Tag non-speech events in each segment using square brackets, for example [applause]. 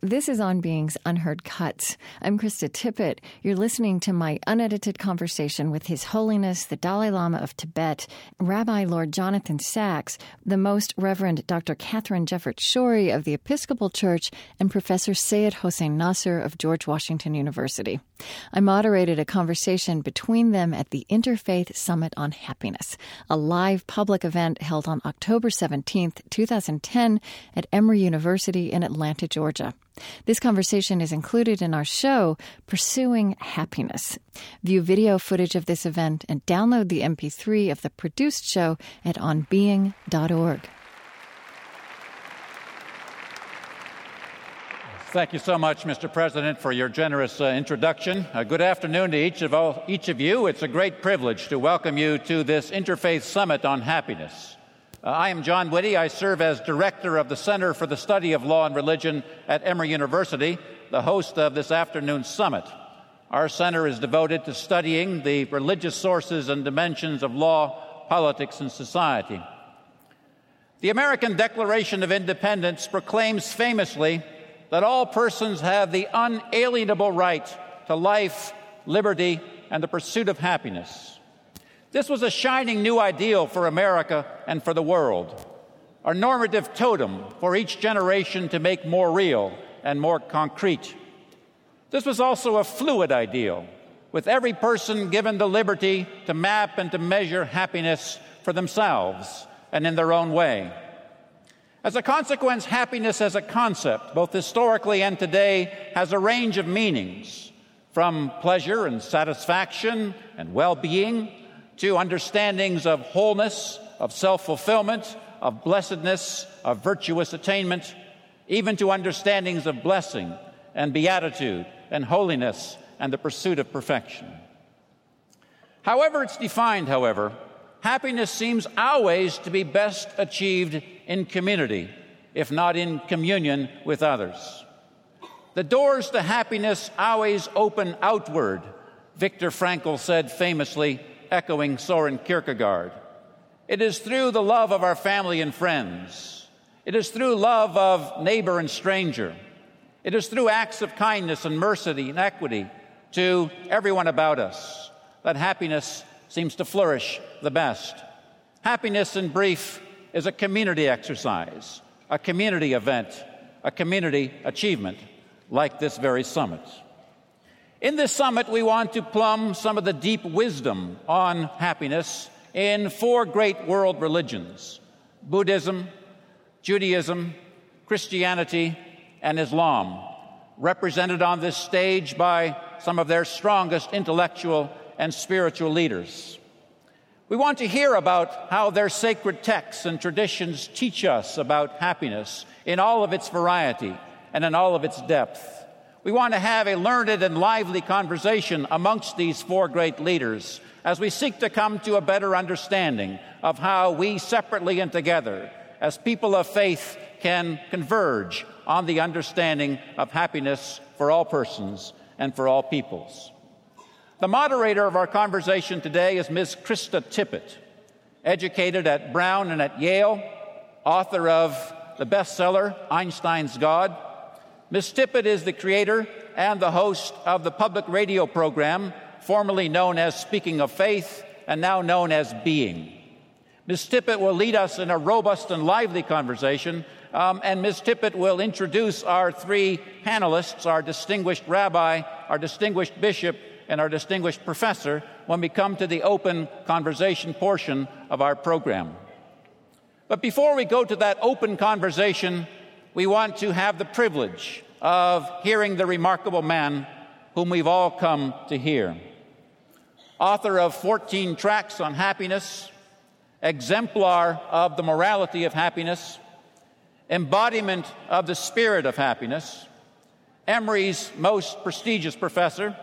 This is On Being's Unheard Cuts. I'm Krista Tippett. You're listening to my unedited conversation with His Holiness the Dalai Lama of Tibet, Rabbi Lord Jonathan Sacks, the Most Reverend Dr. Katharine Jefferts Schori of the Episcopal Church, and Professor Seyyed Hossein Nasr of George Washington University. I moderated a conversation between them at the Interfaith Summit on Happiness, a live public event held on October 17, 2010, at Emory University in Atlanta, Georgia. This conversation is included in our show, Pursuing Happiness. View video footage of this event and download the MP3 of the produced show at onbeing.org. Thank you so much, Mr. President, for your generous uh, introduction. Uh, good afternoon to each of, all, each of you. It's a great privilege to welcome you to this Interfaith Summit on Happiness. Uh, I am John Witte. I serve as director of the Center for the Study of Law and Religion at Emory University, the host of this afternoon's summit. Our center is devoted to studying the religious sources and dimensions of law, politics, and society. The American Declaration of Independence proclaims famously that all persons have the unalienable right to life, liberty, and the pursuit of happiness. This was a shining new ideal for America and for the world, a normative totem for each generation to make more real and more concrete. This was also a fluid ideal, with every person given the liberty to map and to measure happiness for themselves and in their own way. As a consequence, happiness as a concept, both historically and today, has a range of meanings, from pleasure and satisfaction and well being to understandings of wholeness, of self fulfillment, of blessedness, of virtuous attainment, even to understandings of blessing and beatitude and holiness and the pursuit of perfection. However, it's defined, however, happiness seems always to be best achieved in community, if not in communion with others. The doors to happiness always open outward, Viktor Frankl said famously echoing Soren Kierkegaard. It is through the love of our family and friends. It is through love of neighbor and stranger. It is through acts of kindness and mercy and equity to everyone about us that happiness seems to flourish the best. Happiness, in brief, is a community exercise, a community event, a community achievement, like this very summit. In this summit, we want to plumb some of the deep wisdom on happiness in four great world religions Buddhism, Judaism, Christianity, and Islam, represented on this stage by some of their strongest intellectual and spiritual leaders. We want to hear about how their sacred texts and traditions teach us about happiness in all of its variety and in all of its depth. We want to have a learned and lively conversation amongst these four great leaders as we seek to come to a better understanding of how we, separately and together, as people of faith, can converge on the understanding of happiness for all persons and for all peoples. The moderator of our conversation today is Ms. Krista Tippett, educated at Brown and at Yale, author of the bestseller Einstein's God Ms. Tippett is the creator and the host of the public radio program formerly known as Speaking of Faith and now known as Being. Ms. Tippett will lead us in a robust and lively conversation, um, and Ms. Tippett will introduce our three panelists, our distinguished rabbi, our distinguished bishop, and our distinguished professor, when we come to the open conversation portion of our program. But before we go to that open conversation, we want to have the privilege of hearing the remarkable man whom we've all come to hear. Author of 14 tracts on happiness, exemplar of the morality of happiness, embodiment of the spirit of happiness, Emory's most prestigious professor,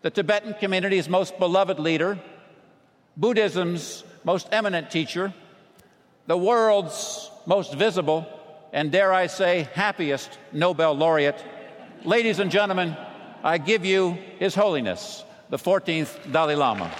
the Tibetan community's most beloved leader, Buddhism's most eminent teacher, the world's most visible and dare I say, happiest Nobel laureate. Ladies and gentlemen, I give you His Holiness, the 14th Dalai Lama.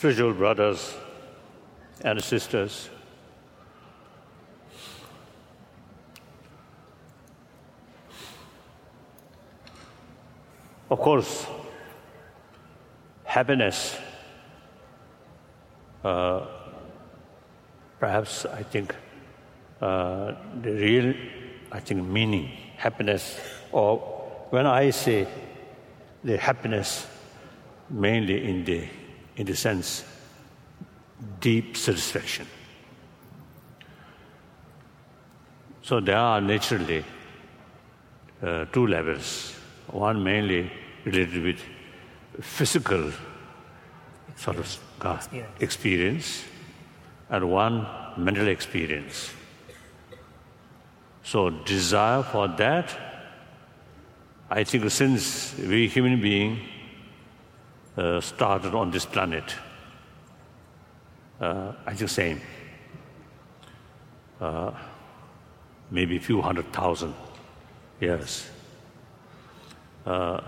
Spiritual brothers and sisters. Of course, happiness, uh, perhaps I think uh, the real, I think, meaning, happiness, or when I say the happiness, mainly in the in the sense, deep satisfaction. So there are naturally uh, two levels. One mainly related with physical sort of uh, experience. experience, and one mental experience. So desire for that, I think since we human beings uh, started on this planet. Uh, think same. Uh, maybe a few hundred thousand years. Uh,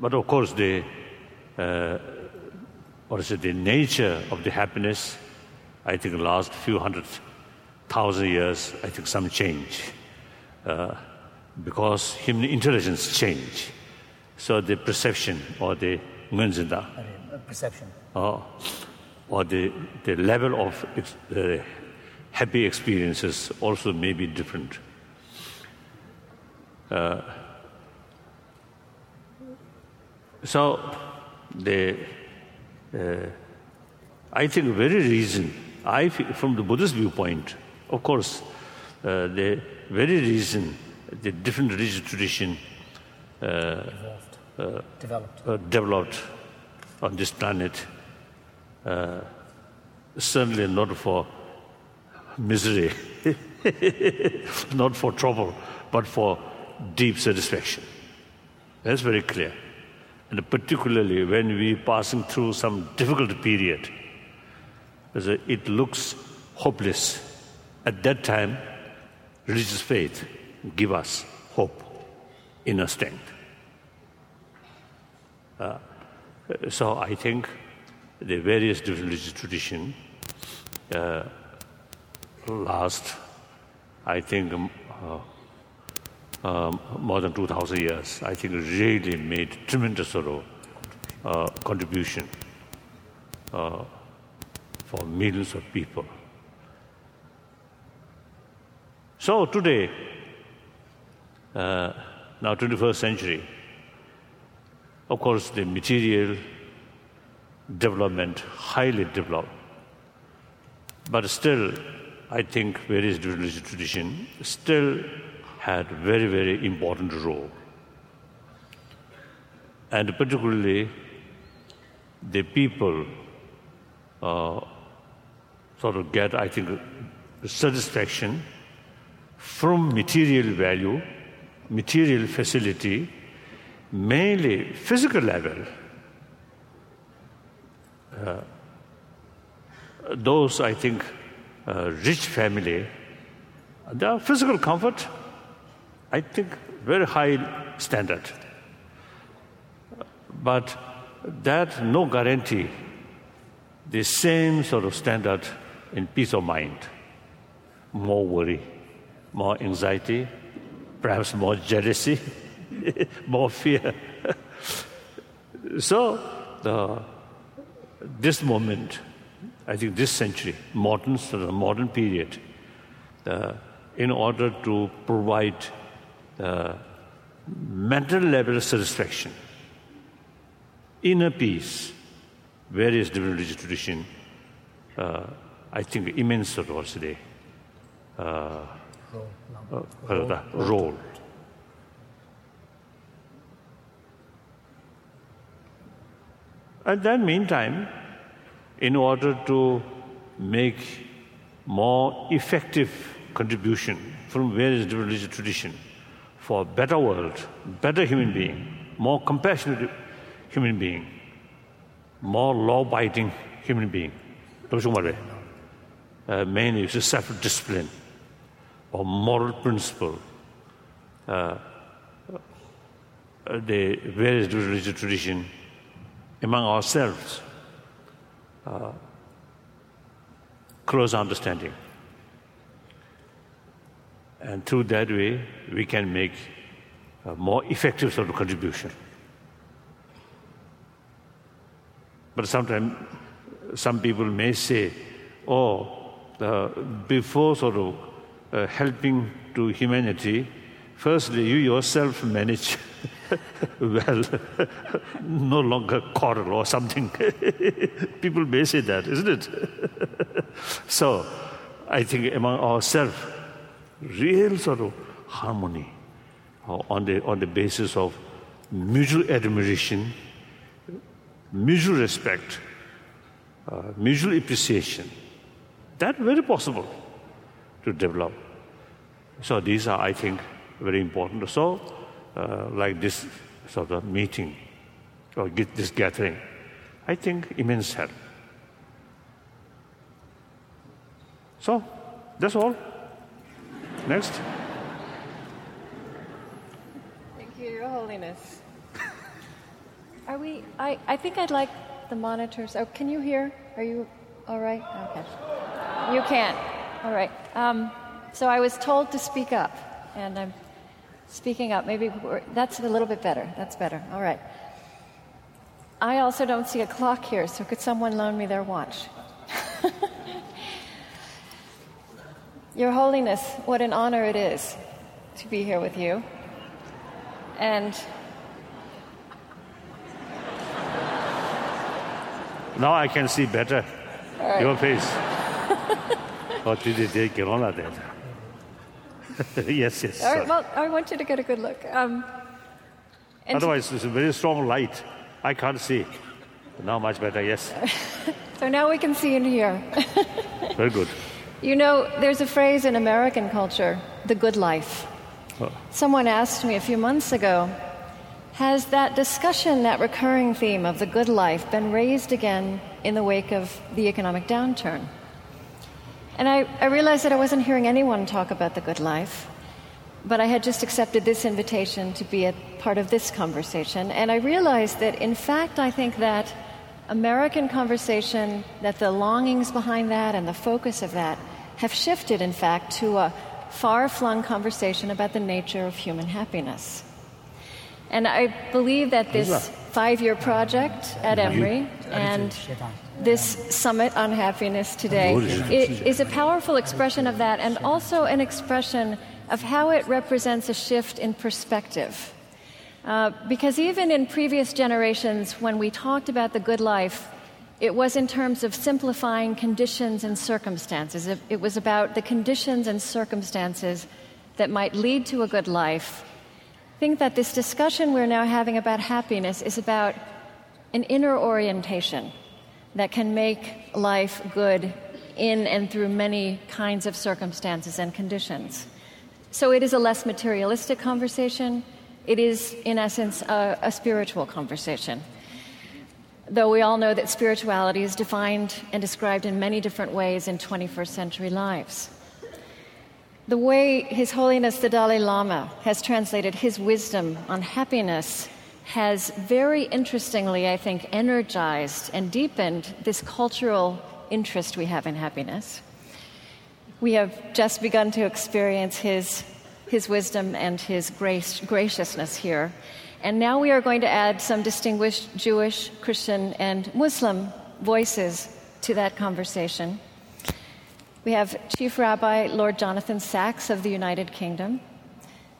but of course, the uh, what is it? The nature of the happiness, I think, last few hundred thousand years, I think some change uh, because human intelligence change. So the perception or the ngunzinda. Perception. Oh, or the, the level of uh, happy experiences also may be different. Uh, so the uh, I think very reason I from the Buddhist viewpoint, of course, uh, the very reason the different religious tradition uh, uh, developed. Uh, developed on this planet. Uh, certainly not for misery, [laughs] not for trouble, but for deep satisfaction. That's very clear. And particularly when we're passing through some difficult period, it looks hopeless. At that time, religious faith give us hope, inner strength. Uh, so I think the various religious traditions uh, last, I think, um, uh, um, more than 2,000 years. I think really made tremendous sort of uh, contribution uh, for millions of people. So today, uh, now 21st century, of course, the material development highly developed, but still, I think various religious tradition still had very, very important role. And particularly, the people uh, sort of get, I think, satisfaction from material value, material facility, mainly physical level, uh, those I think uh, rich family, their physical comfort, I think very high standard. But that no guarantee the same sort of standard in peace of mind. More worry, more anxiety, perhaps more jealousy. [laughs] more fear. so, the, this moment, I think this century, modern, modern period, uh, in order to provide uh, mental level satisfaction, inner peace, various different religious tradition, uh, I think immense sort today, uh, role. Uh, role. At that meantime, in order to make more effective contribution from various religious traditions for a better world, better human being, more compassionate human being, more law-abiding human being. Uh, mainly it's a self-discipline or moral principle. Uh, uh, the various religious tradition among ourselves uh, close understanding. And through that way we can make a more effective sort of contribution. But sometimes some people may say oh uh, before sort of uh, helping to humanity, firstly you yourself manage [laughs] well, [laughs] no longer quarrel or something. [laughs] people may say that, isn't it? so I think among ourselves, real sort of harmony uh, on the, on the basis of mutual admiration, mutual respect, uh, mutual appreciation. That very possible to develop. So these are, I think, very important. So, uh, like this sort of meeting or get this gathering, I think immense help. So, that's all. Next. Thank you, Your Holiness. Are we? I, I think I'd like the monitors. Oh, can you hear? Are you all right? Okay. You can't. All right. Um, so I was told to speak up, and I'm speaking up. Maybe that's a little bit better. That's better. All right. I also don't see a clock here, so could someone loan me their watch? [laughs] Your Holiness, what an honor it is to be here with you. And now I can see better right. your face. [laughs] what did you take on that? [laughs] yes, yes. All right, well, I want you to get a good look. Um, Otherwise, it's a very strong light. I can't see. Now, much better, yes. [laughs] so now we can see and hear. [laughs] very good. You know, there's a phrase in American culture, the good life. Oh. Someone asked me a few months ago, has that discussion, that recurring theme of the good life, been raised again in the wake of the economic downturn? And I, I realized that I wasn't hearing anyone talk about the good life, but I had just accepted this invitation to be a part of this conversation. And I realized that, in fact, I think that American conversation, that the longings behind that and the focus of that have shifted, in fact, to a far flung conversation about the nature of human happiness. And I believe that this five year project at Emory and this summit on happiness today is a powerful expression of that and also an expression of how it represents a shift in perspective uh, because even in previous generations, when we talked about the good life, it was in terms of simplifying conditions and circumstances. It, it was about the conditions and circumstances that might lead to a good life. I think that this discussion we're now having about happiness is about an inner orientation that can make life good in and through many kinds of circumstances and conditions. So it is a less materialistic conversation. It is, in essence, a, a spiritual conversation. Though we all know that spirituality is defined and described in many different ways in 21st century lives. The way His Holiness the Dalai Lama has translated his wisdom on happiness has very interestingly, I think, energized and deepened this cultural interest we have in happiness. We have just begun to experience his his wisdom and his grace, graciousness here. And now we are going to add some distinguished Jewish, Christian, and Muslim voices to that conversation. We have Chief Rabbi Lord Jonathan Sacks of the United Kingdom,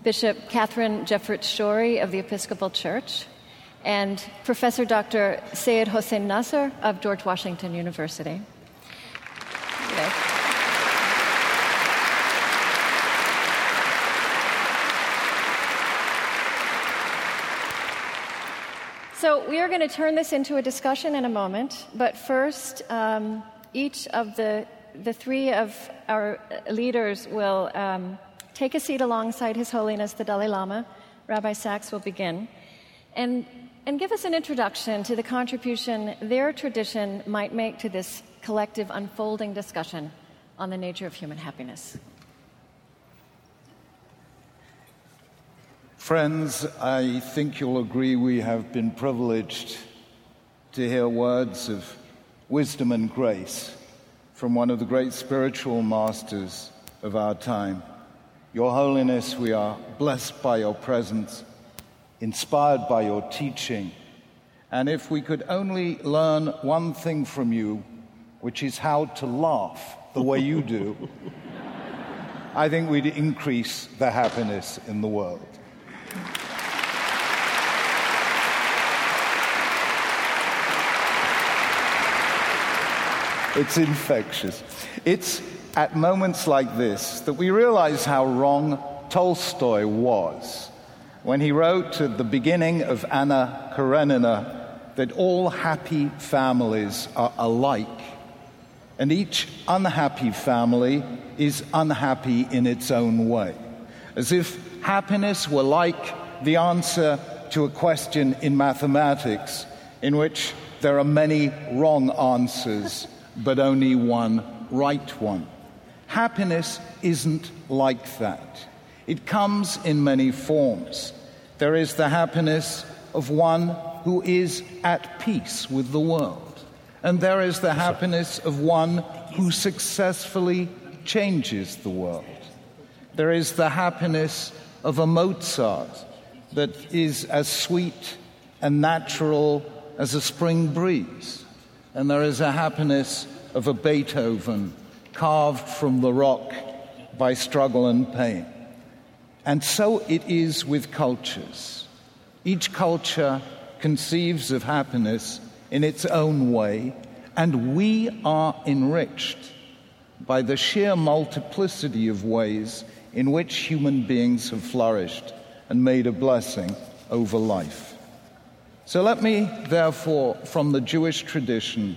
Bishop Katharine Jefferts Schori of the Episcopal Church, and Professor Dr. Seyyed Hossein Nasr of George Washington University. So, we are going to turn this into a discussion in a moment, but first, um, each of the, the three of our leaders will um, take a seat alongside His Holiness the Dalai Lama. Rabbi Sacks will begin. And, and give us an introduction to the contribution their tradition might make to this collective unfolding discussion on the nature of human happiness. Friends, I think you'll agree we have been privileged to hear words of wisdom and grace from one of the great spiritual masters of our time. Your Holiness, we are blessed by your presence, inspired by your teaching. And if we could only learn one thing from you, which is how to laugh the way you do, I think we'd increase the happiness in the world. It's infectious. It's at moments like this that we realize how wrong Tolstoy was when he wrote at the beginning of Anna Karenina that all happy families are alike and each unhappy family is unhappy in its own way. As if happiness were like the answer to a question in mathematics in which there are many wrong answers but only one right one. Happiness isn't like that. It comes in many forms. There is the happiness of one who is at peace with the world, and there is the happiness of one who successfully changes the world. There is the happiness of a Mozart that is as sweet and natural as a spring breeze and there is a happiness of a Beethoven carved from the rock by struggle and pain. And so it is with cultures. Each culture conceives of happiness in its own way, and we are enriched by the sheer multiplicity of ways in which human beings have flourished and made a blessing over life. So let me, therefore, from the Jewish tradition,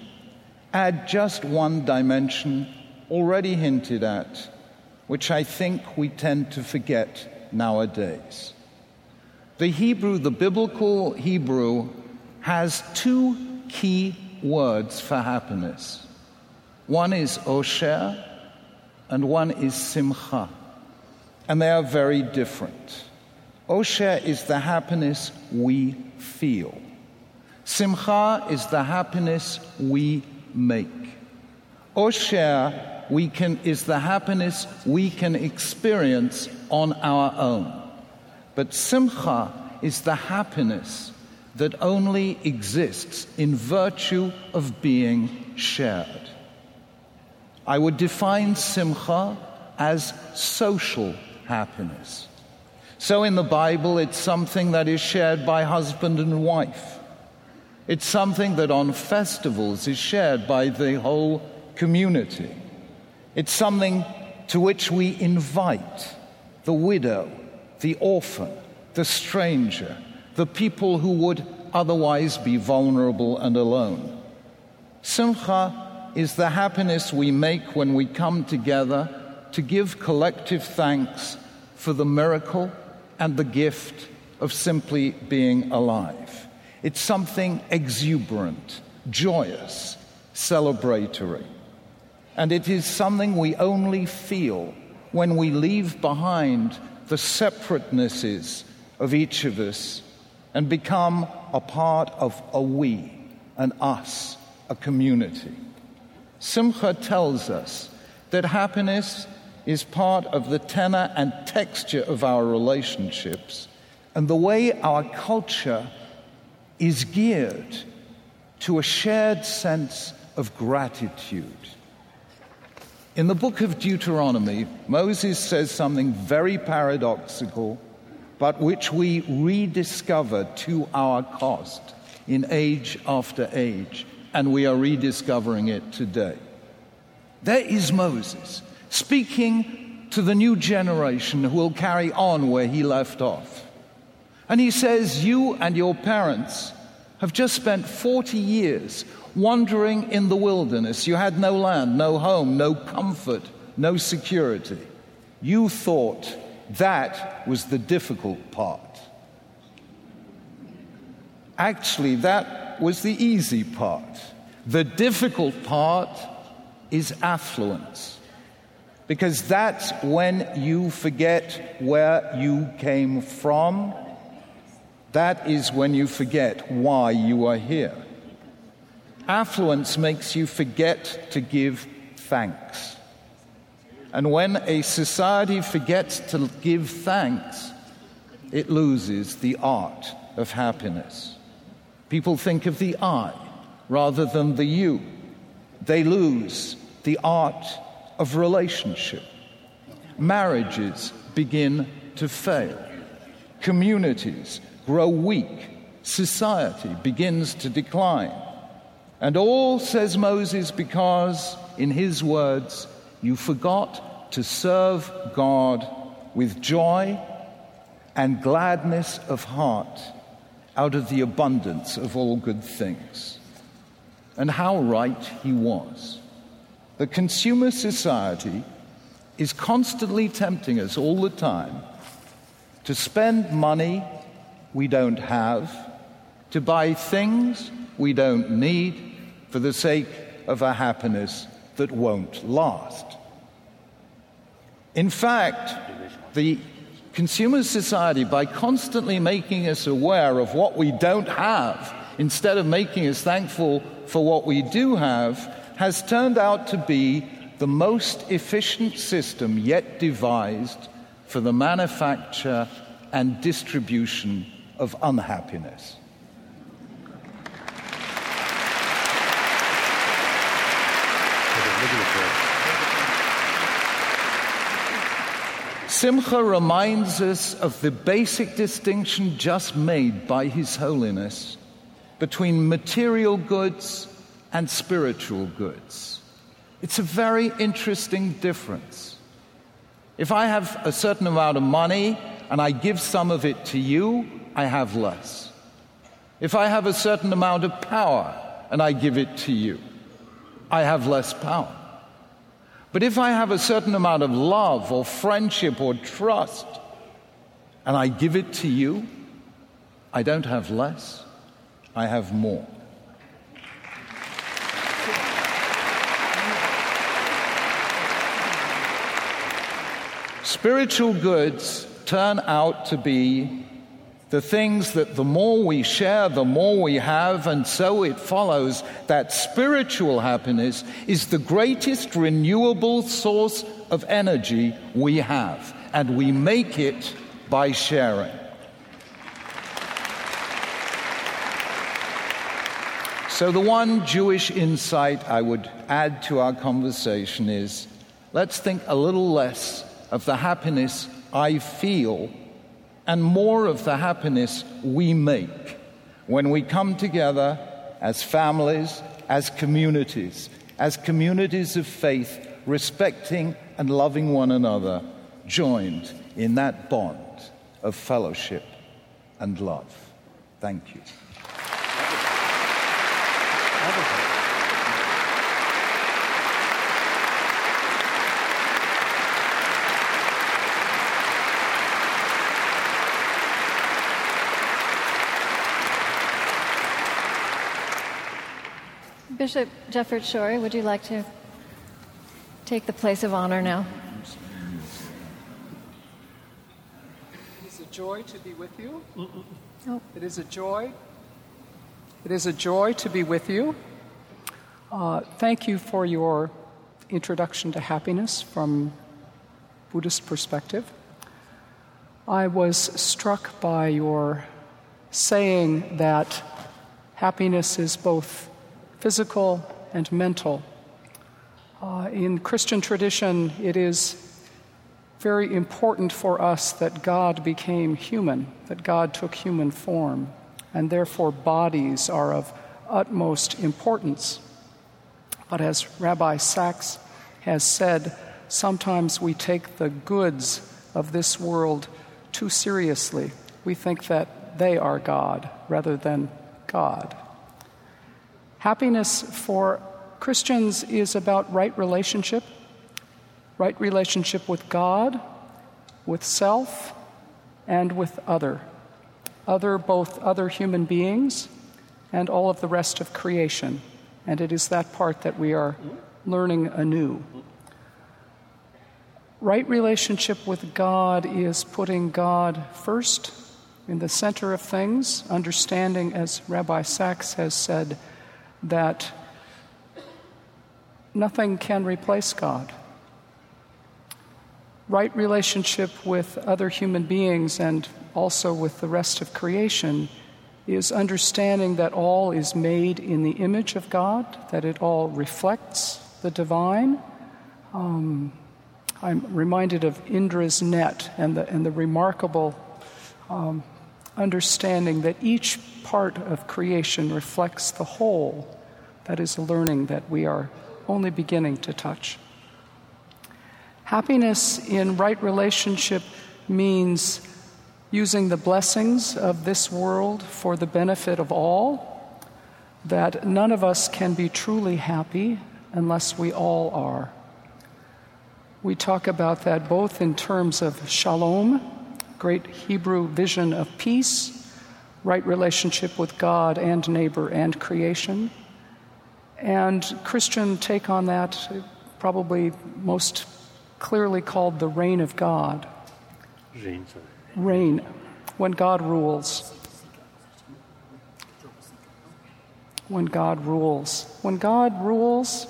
add just one dimension already hinted at, which I think we tend to forget nowadays. The Hebrew, the biblical Hebrew, has two key words for happiness. One is osher and one is simcha. And they are very different. Osher is the happiness we feel. Simcha is the happiness we make. Osher we can, is the happiness we can experience on our own. But Simcha is the happiness that only exists in virtue of being shared. I would define Simcha as social happiness. So in the Bible, it's something that is shared by husband and wife. It's something that on festivals is shared by the whole community. It's something to which we invite the widow, the orphan, the stranger, the people who would otherwise be vulnerable and alone. Simcha is the happiness we make when we come together to give collective thanks for the miracle and the gift of simply being alive. It's something exuberant, joyous, celebratory. And it is something we only feel when we leave behind the separatenesses of each of us and become a part of a we, an us, a community. Simcha tells us that happiness is part of the tenor and texture of our relationships and the way our culture is geared to a shared sense of gratitude. In the book of Deuteronomy, Moses says something very paradoxical, but which we rediscover to our cost in age after age, and we are rediscovering it today. There is Moses speaking to the new generation who will carry on where he left off. And he says, You and your parents have just spent 40 years wandering in the wilderness. You had no land, no home, no comfort, no security. You thought That was the difficult part. Actually, that was the easy part. The difficult part is affluence. Because that's when you forget where you came from. That is when you forget why you are here. Affluence makes you forget to give thanks. And when a society forgets to give thanks, it loses the art of happiness. People think of the I rather than the you. They lose the art of relationship. Marriages begin to fail. Communities grow weak. Society begins to decline. And all, says Moses, because, in his words, you forgot to serve God with joy and gladness of heart out of the abundance of all good things. And how right he was. The consumer society is constantly tempting us all the time to spend money we don't have, to buy things we don't need, for the sake of a happiness that won't last. In fact, the consumer society, by constantly making us aware of what we don't have, instead of making us thankful for what we do have, has turned out to be the most efficient system yet devised for the manufacture and distribution of unhappiness. Simcha reminds us of the basic distinction just made by His Holiness between material goods and spiritual goods. It's a very interesting difference. If I have a certain amount of money and I give some of it to you, I have less. If I have a certain amount of power and I give it to you, I have less power. But if I have a certain amount of love or friendship or trust and I give it to you, I don't have less, I have more. Spiritual goods turn out to be the things that the more we share, the more we have, and so it follows that spiritual happiness is the greatest renewable source of energy we have, and we make it by sharing. So, the one Jewish insight I would add to our conversation is let's think a little less of the happiness I feel and more of the happiness we make when we come together as families, as communities, as communities of faith, respecting and loving one another, joined in that bond of fellowship and love. Thank you. Bishop Jefferts Schori, would you like to take the place of honor now? It is a joy to be with you. Oh. It is a joy. It is a joy to be with you. Uh, thank you for your introduction to happiness from Buddhist perspective. I was struck by your saying that happiness is both physical and mental. Uh, in Christian tradition, it is very important for us that God became human, that God took human form, and therefore bodies are of utmost importance. But as Rabbi Sacks has said, sometimes we take the goods of this world too seriously. We think that they are God rather than God. Happiness for Christians is about right relationship, right relationship with God, with self and with other. Other, both other human beings and all of the rest of creation. And it is that part that we are learning anew. Right relationship with God is putting God first in the center of things, understanding, as Rabbi Sacks has said, that nothing can replace God. Right relationship with other human beings and also with the rest of creation is understanding that all is made in the image of God, that it all reflects the divine. Um, I'm reminded of Indra's net and the, and the remarkable um, understanding that each part of creation reflects the whole. That is a learning that we are only beginning to touch. Happiness in right relationship means using the blessings of this world for the benefit of all, that none of us can be truly happy unless we all are. We talk about that both in terms of shalom, great Hebrew vision of peace, right relationship with God and neighbor and creation. And Christian take on that, probably most clearly called the reign of God. Reign, when God rules. When God rules. When God rules,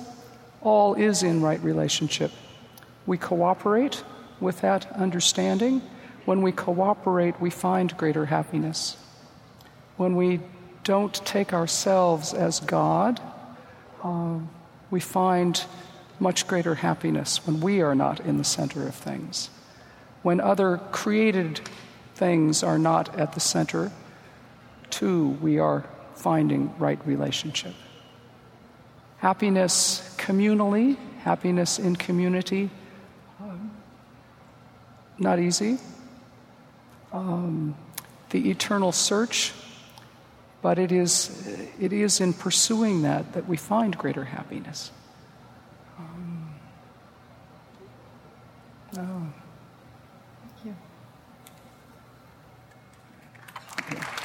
all is in right relationship. We cooperate with that understanding. When we cooperate, we find greater happiness. When we don't take ourselves as God, uh, we find much greater happiness when we are not in the center of things. When other created things are not at the center, too, we are finding right relationship. Happiness communally, happiness in community, um, not easy. Um, the eternal search, but it is, it is in pursuing that that we find greater happiness. Um, oh. Thank you.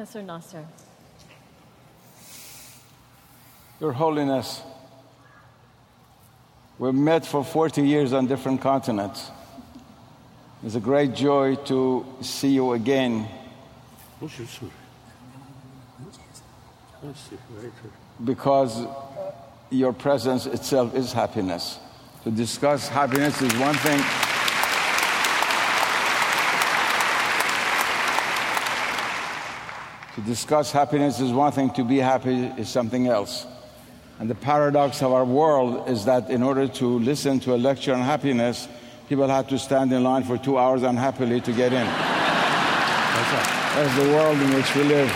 Professor Nasr. Your Holiness, we've met for 40 years on different continents. It's a great joy to see you again because your presence itself is happiness. To discuss happiness is one thing. To discuss happiness is one thing, to be happy is something else. And the paradox of our world is that in order to listen to a lecture on happiness, people have to stand in line for two hours unhappily to get in. That's the world in which we live.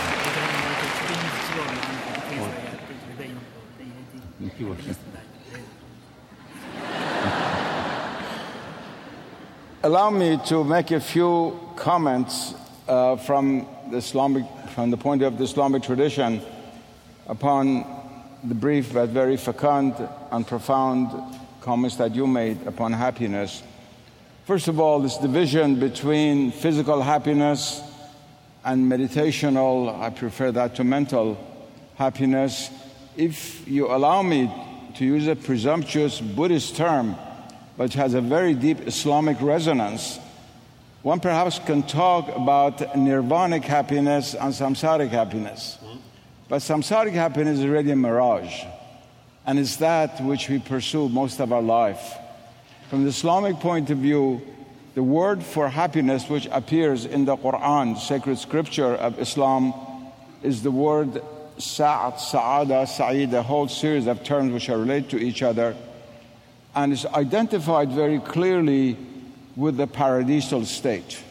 Allow me to make a few comments uh, from the Islamic, from the point of the Islamic tradition, upon the brief but very fecund and profound comments that you made upon happiness. First of all, this division between physical happiness and meditational, I prefer that to mental happiness. If you allow me to use a presumptuous Buddhist term, which has a very deep Islamic resonance, one perhaps can talk about nirvanic happiness and samsaric happiness. Hmm? But samsaric happiness is really a mirage, and it's that which we pursue most of our life. From the Islamic point of view, the word for happiness, which appears in the Quran, sacred scripture of Islam, is the word sa'at, sa'ada, sa'id, a whole series of terms which are related to each other, and is identified very clearly with the paradisal state.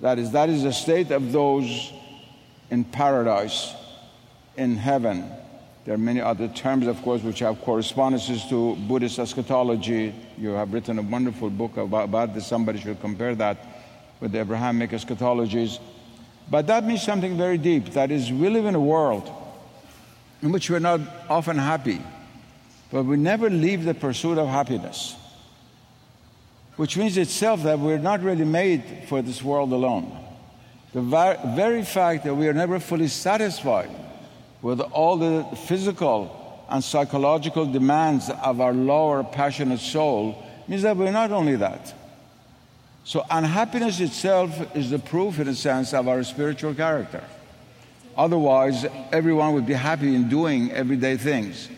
That is, that is the state of those in paradise, in heaven. There are many other terms, of course, which have correspondences to Buddhist eschatology. You have written a wonderful book about, about this. Somebody should compare that with the Abrahamic eschatologies. But that means something very deep. That is, we live in a world in which we're not often happy, but we never leave the pursuit of happiness, which means itself that we're not really made for this world alone. The very fact that we are never fully satisfied with all the physical and psychological demands of our lower passionate soul means that we're not only that. So, unhappiness itself is the proof, in a sense, of our spiritual character. Otherwise, everyone would be happy in doing everyday things.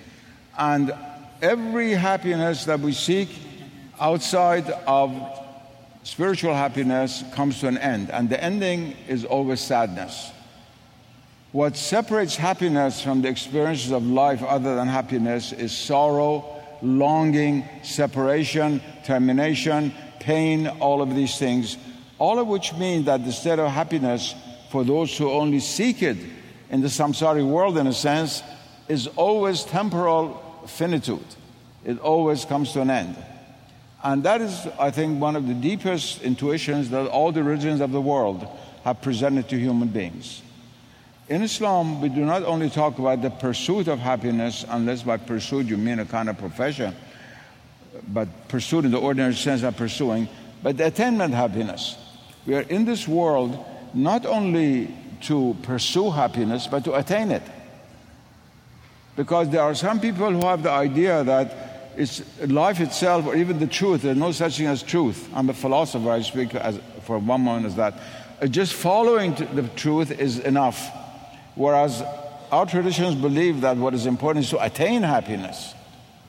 And every happiness that we seek outside of spiritual happiness comes to an end, and the ending is always sadness. What separates happiness from the experiences of life other than happiness is sorrow, longing, separation, termination, pain, all of these things, all of which mean that the state of happiness for those who only seek it in the samsaric world, in a sense, is always temporal finitude. It always comes to an end. And that is, I think, one of the deepest intuitions that all the religions of the world have presented to human beings. In Islam, we do not only talk about the pursuit of happiness, unless by pursuit you mean a kind of profession, but pursuit in the ordinary sense of pursuing, but the attainment happiness. We are in this world not only to pursue happiness, but to attain it. Because there are some people who have the idea that it's life itself, or even the truth, there's no such thing as truth. I'm a philosopher, I speak as, for one moment as that. Uh, just following the truth is enough. Whereas our traditions believe that what is important is to attain happiness,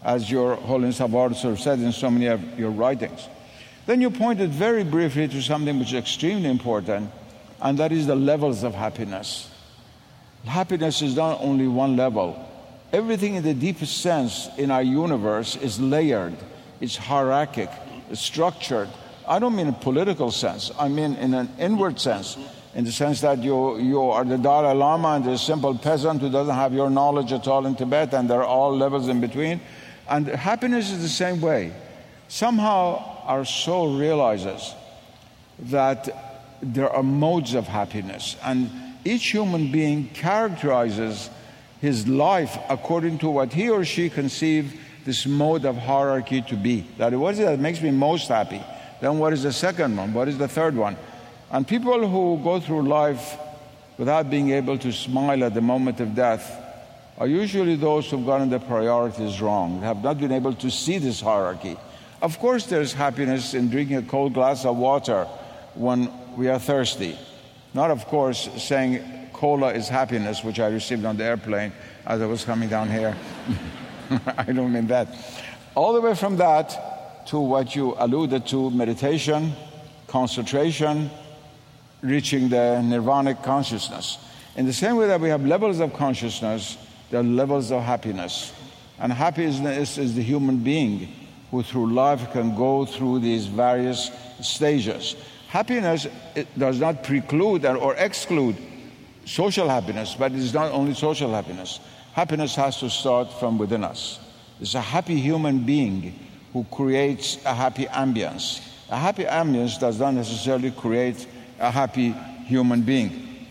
as Your Holiness have also said in so many of your writings. Then you pointed very briefly to something which is extremely important, and that is the levels of happiness. Happiness is not only one level. Everything in the deepest sense in our universe is layered, it's hierarchic, it's structured. I don't mean a political sense, I mean in an inward sense in the sense that you, you are the Dalai Lama and the simple peasant who doesn't have your knowledge at all in Tibet, and there are all levels in between. And happiness is the same way. Somehow our soul realizes that there are modes of happiness, and each human being characterizes his life according to what he or she conceives this mode of hierarchy to be. That what is it that makes me most happy? Then what is the second one? What is the third one? And people who go through life without being able to smile at the moment of death are usually those who've gotten the priorities wrong, have not been able to see this hierarchy. Of course, there's happiness in drinking a cold glass of water when we are thirsty. Not, of course, saying cola is happiness, which I received on the airplane as I was coming down here. [laughs] I don't mean that. All the way from that to what you alluded to meditation, concentration, reaching the nirvanic consciousness. In the same way that we have levels of consciousness, there are levels of happiness. And happiness is the human being who through life can go through these various stages. Happiness does not preclude or exclude social happiness, but it is not only social happiness. Happiness has to start from within us. It's a happy human being who creates a happy ambience. A happy ambience does not necessarily create a happy human being.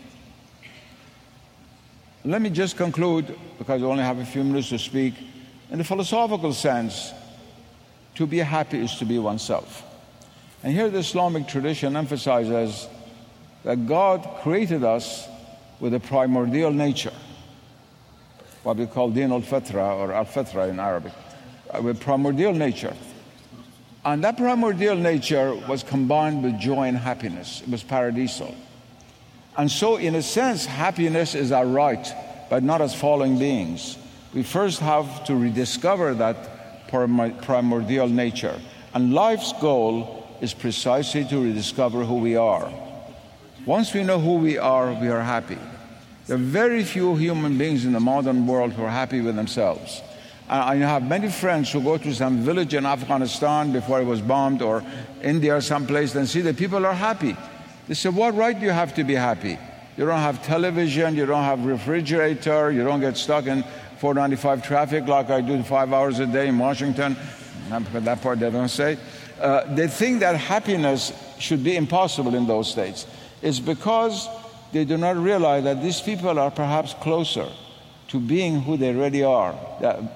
Let me just conclude, because I only have a few minutes to speak. In the philosophical sense, to be happy is to be oneself. And here the Islamic tradition emphasizes that God created us with a primordial nature, what we call din al fitra or al fitra in Arabic, uh, with primordial nature. And that primordial nature was combined with joy and happiness. It was paradisal. And so, in a sense, happiness is our right, but not as fallen beings. We first have to rediscover that primordial nature. And life's goal is precisely to rediscover who we are. Once we know who we are, we are happy. There are very few human beings in the modern world who are happy with themselves. I have many friends who go to some village in Afghanistan before it was bombed or India or someplace and see that people are happy. They say, What right do you have to be happy? You don't have television, you don't have refrigerator, you don't get stuck in 495 traffic like I do five hours a day in Washington. That part they don't say. Uh, they think that happiness should be impossible in those states. It's because they do not realize that these people are perhaps closer to being who they really are.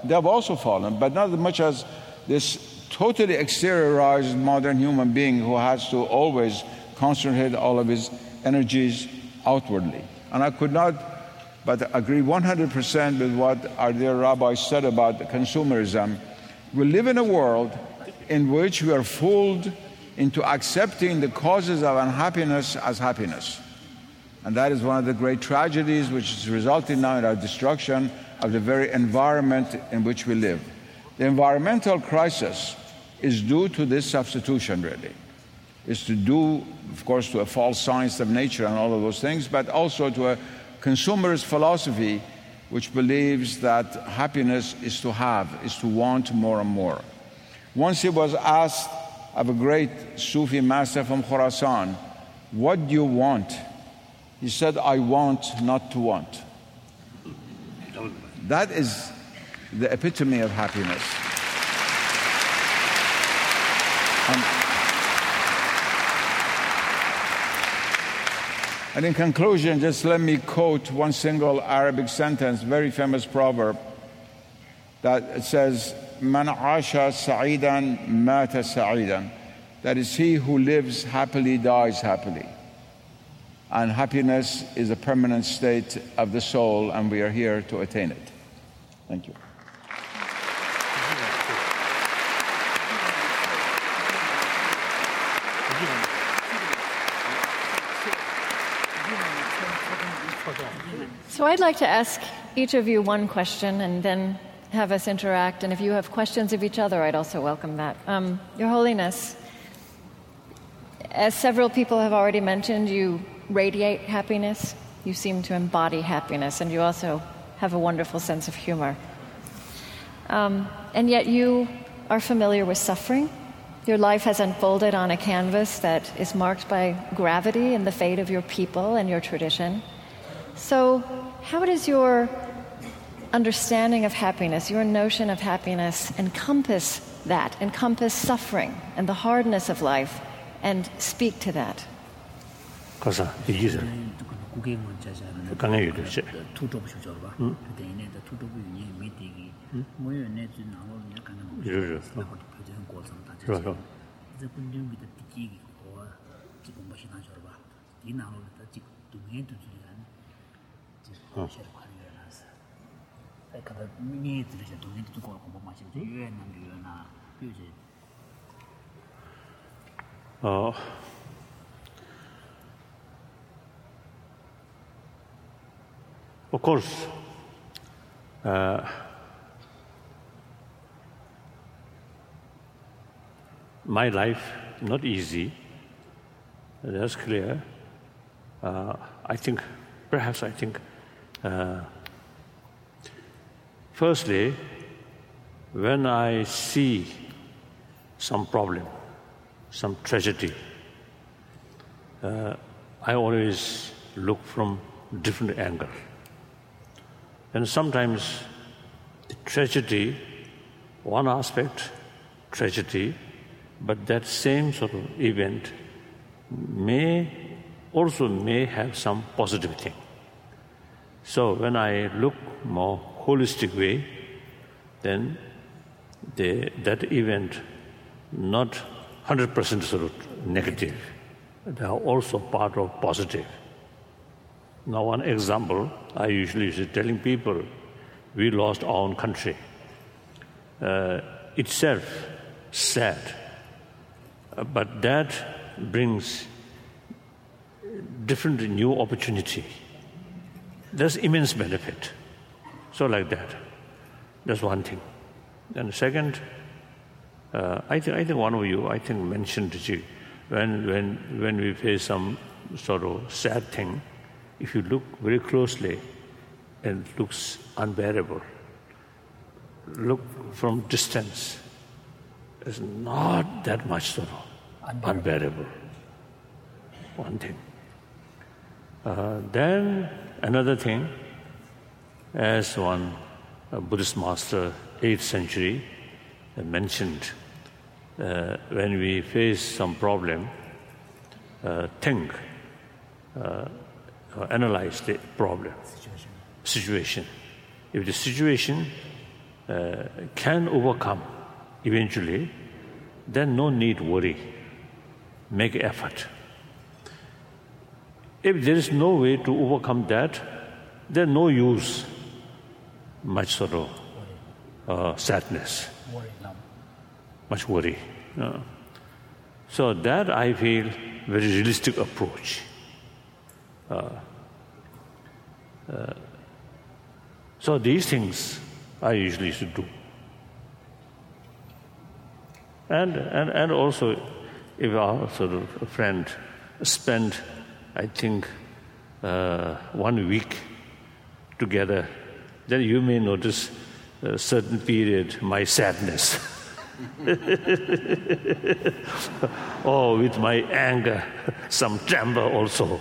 They have also fallen, but not as much as this totally exteriorized modern human being who has to always concentrate all of his energies outwardly. And I could not but agree 100% with what our dear rabbi said about consumerism. We live in a world in which we are fooled into accepting the causes of unhappiness as happiness. And that is one of the great tragedies which is resulting now in our destruction of the very environment in which we live. The environmental crisis is due to this substitution, really. It's to do, of course, to a false science of nature and all of those things, but also to a consumerist philosophy which believes that happiness is to have, is to want more and more. Once he was asked of a great Sufi master from Khorasan, What do you want? He said, I want not to want. That is the epitome of happiness. And, and in conclusion, just let me quote one single Arabic sentence, very famous proverb that says, Man asha sa'idan mata sa'idan. That is, he who lives happily dies happily. And happiness is a permanent state of the soul, and we are here to attain it. Thank you. So I'd like to ask each of you one question and then have us interact. And if you have questions of each other, I'd also welcome that. Um, Your Holiness, as several people have already mentioned, you radiate happiness. You seem to embody happiness, and you also have a wonderful sense of humor. Um, and yet, you are familiar with suffering. Your life has unfolded on a canvas that is marked by gravity and the fate of your people and your tradition. So, how does your understanding of happiness, your notion of happiness, encompass that, encompass suffering and the hardness of life, and speak to that? 가서 이기서 강해 유도시 이러죠 그래서 어 Of course, uh, my life not easy. That's clear. Uh, I think, perhaps I think, uh, firstly, when I see some problem, some tragedy, uh, I always look from different angle. And sometimes the tragedy, one aspect, tragedy, but that same sort of event may also may have some positive thing. So when I look more holistic way, then the, that event not 100% sort of negative. They are also part of positive. Now, one example I usually is telling people we lost our own country. Uh, itself sad, uh, but that brings different new opportunity. There's immense benefit. So, like that. That's one thing. And second, uh, I, think, I think one of you, I think, mentioned when, when, when we face some sort of sad thing, if you look very closely, it looks unbearable. Look from distance, it's not that much sort of unbearable. unbearable. One thing. Uh, then another thing, as one a Buddhist master, 8th century, mentioned uh, when we face some problem, uh, think, analyze the problem, situation. If the situation uh, can overcome eventually, then no need worry. Make effort. If there is no way to overcome that, then no use much sort of uh, sadness, much worry. Uh, so that I feel very realistic approach. Uh, uh so these things I usually should do. And, and, and also, if our sort of friend spent, I think, uh, one week together, then you may notice a certain period my sadness. [laughs] [laughs] oh, with my anger, some tremor also,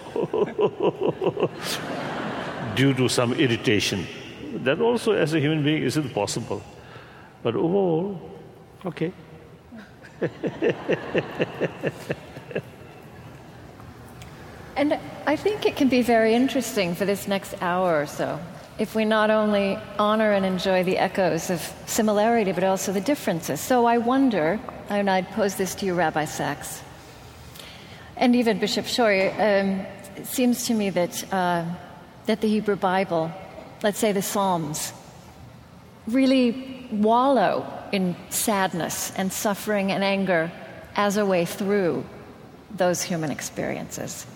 [laughs] due to some irritation. That also, as a human being, isn't possible. But overall, okay. [laughs] and I think it can be very interesting for this next hour or so if we not only honor and enjoy the echoes of similarity, but also the differences. So I wonder, and I'd pose this to you, Rabbi Sacks, and even Bishop Schori, um, it seems to me that, uh, that the Hebrew Bible, let's say the Psalms, really wallow in sadness and suffering and anger as a way through those human experiences.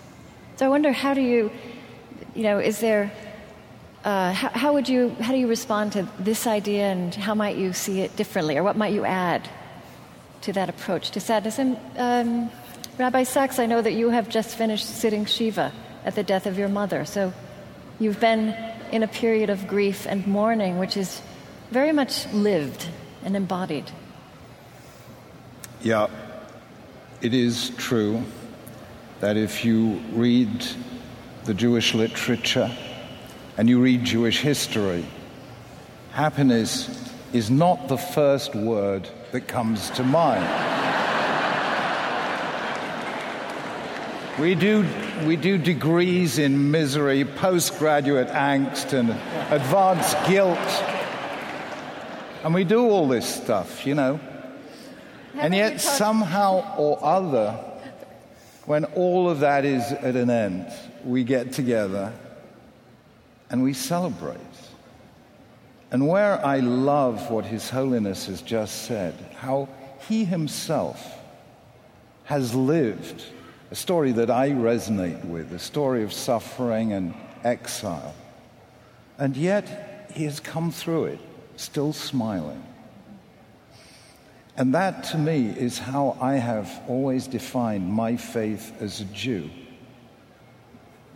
So I wonder, how do you, you know, is there uh, how, how, would you, how do you respond to this idea and how might you see it differently or what might you add to that approach to sadness? And um, Rabbi Sacks, I know that you have just finished sitting Shiva at the death of your mother. So you've been in a period of grief and mourning, which is very much lived and embodied. Yeah, it is true that if you read the Jewish literature, and you read Jewish history, happiness is not the first word that comes to mind. We do, we do degrees in misery, postgraduate angst, and advanced guilt. And we do all this stuff, you know. And yet, somehow or other, when all of that is at an end, we get together and we celebrate. And where I love what His Holiness has just said, how He Himself has lived a story that I resonate with, a story of suffering and exile. And yet, He has come through it, still smiling. And that, to me, is how I have always defined my faith as a Jew.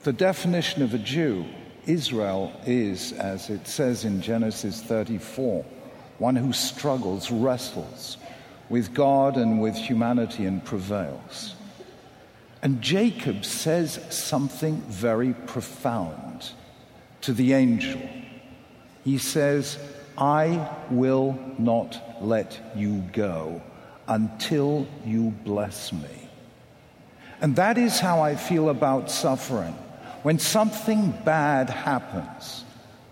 The definition of a Jew Israel is, as it says in Genesis 34, one who struggles, wrestles with God and with humanity and prevails. And Jacob says something very profound to the angel. He says, I will not let you go until you bless me. And that is how I feel about suffering. When something bad happens,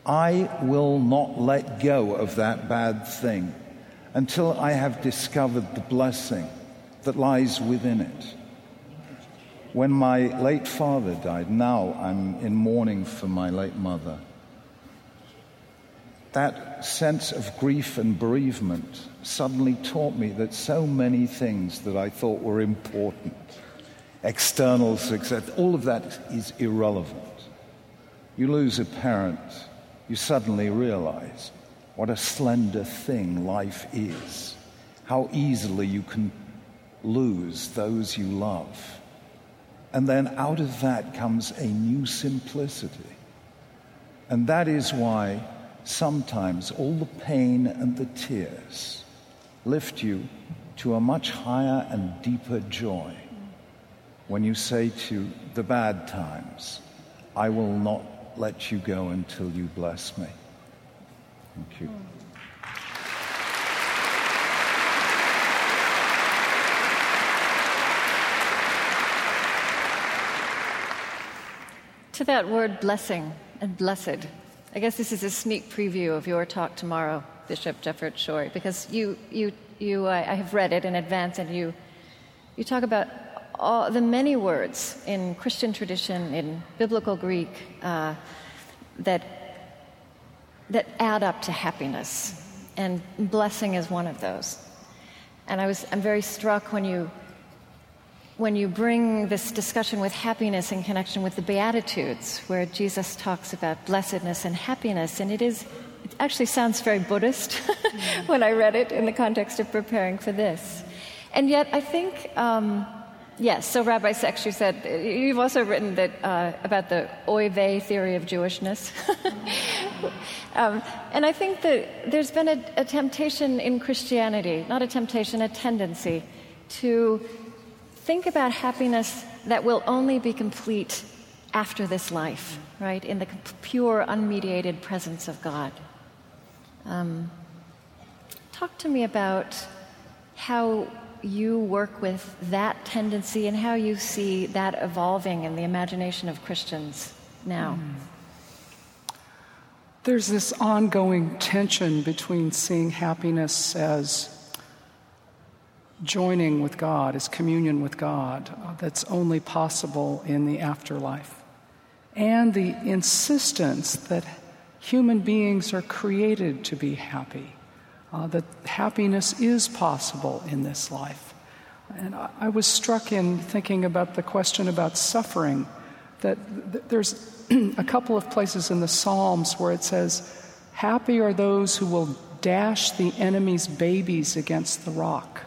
I will not let go of that bad thing until I have discovered the blessing that lies within it. When my late father died, now I'm in mourning for my late mother. That sense of grief and bereavement suddenly taught me that so many things that I thought were important external success, all of that is irrelevant. You lose a parent, you suddenly realize what a slender thing life is, how easily you can lose those you love. And then out of that comes a new simplicity. And that is why sometimes all the pain and the tears lift you to a much higher and deeper joy when you say to the bad times, I will not let you go until you bless me. Thank you. To that word blessing and blessed, I guess this is a sneak preview of your talk tomorrow, Bishop Jefferts Schori, because you, you, you, uh, I have read it in advance, and you, you talk about all the many words in Christian tradition, in biblical Greek, uh, that that add up to happiness, and blessing is one of those. And I was, I'm very struck when you when you bring this discussion with happiness in connection with the Beatitudes, where Jesus talks about blessedness and happiness, and it is, it actually sounds very Buddhist [laughs] when I read it in the context of preparing for this. And yet, I think, um, yes, so Rabbi Sacks, you said, you've also written that, uh, about the oy vey theory of Jewishness. [laughs] um, and I think that there's been a, a temptation in Christianity, not a temptation, a tendency to think about happiness that will only be complete after this life, right? In the pure, unmediated presence of God. Um, talk to me about how you work with that tendency and how you see that evolving in the imagination of Christians now. Mm. There's this ongoing tension between seeing happiness as joining with God, as communion with God uh, that's only possible in the afterlife. And the insistence that human beings are created to be happy, uh, that happiness is possible in this life. And I, I was struck in thinking about the question about suffering, that th- there's [clears throat] a couple of places in the Psalms where it says, Happy are those who will dash the enemy's babies against the rock.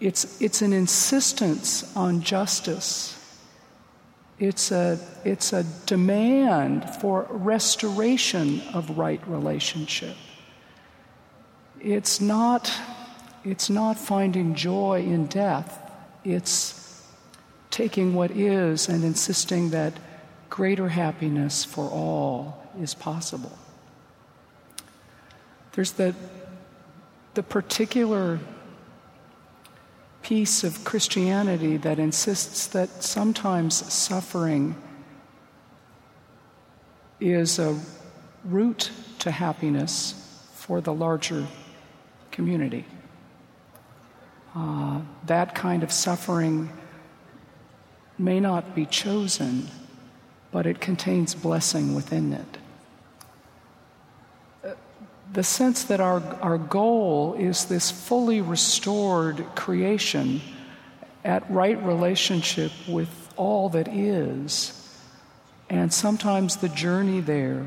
It's, it's an insistence on justice. It's a, it's a demand for restoration of right relationship. It's not, it's not finding joy in death. It's taking what is and insisting that greater happiness for all is possible. There's the, the particular piece of Christianity that insists that sometimes suffering is a route to happiness for the larger community. Uh, that kind of suffering may not be chosen, but it contains blessing within it the sense that our, our goal is this fully restored creation at right relationship with all that is. And sometimes the journey there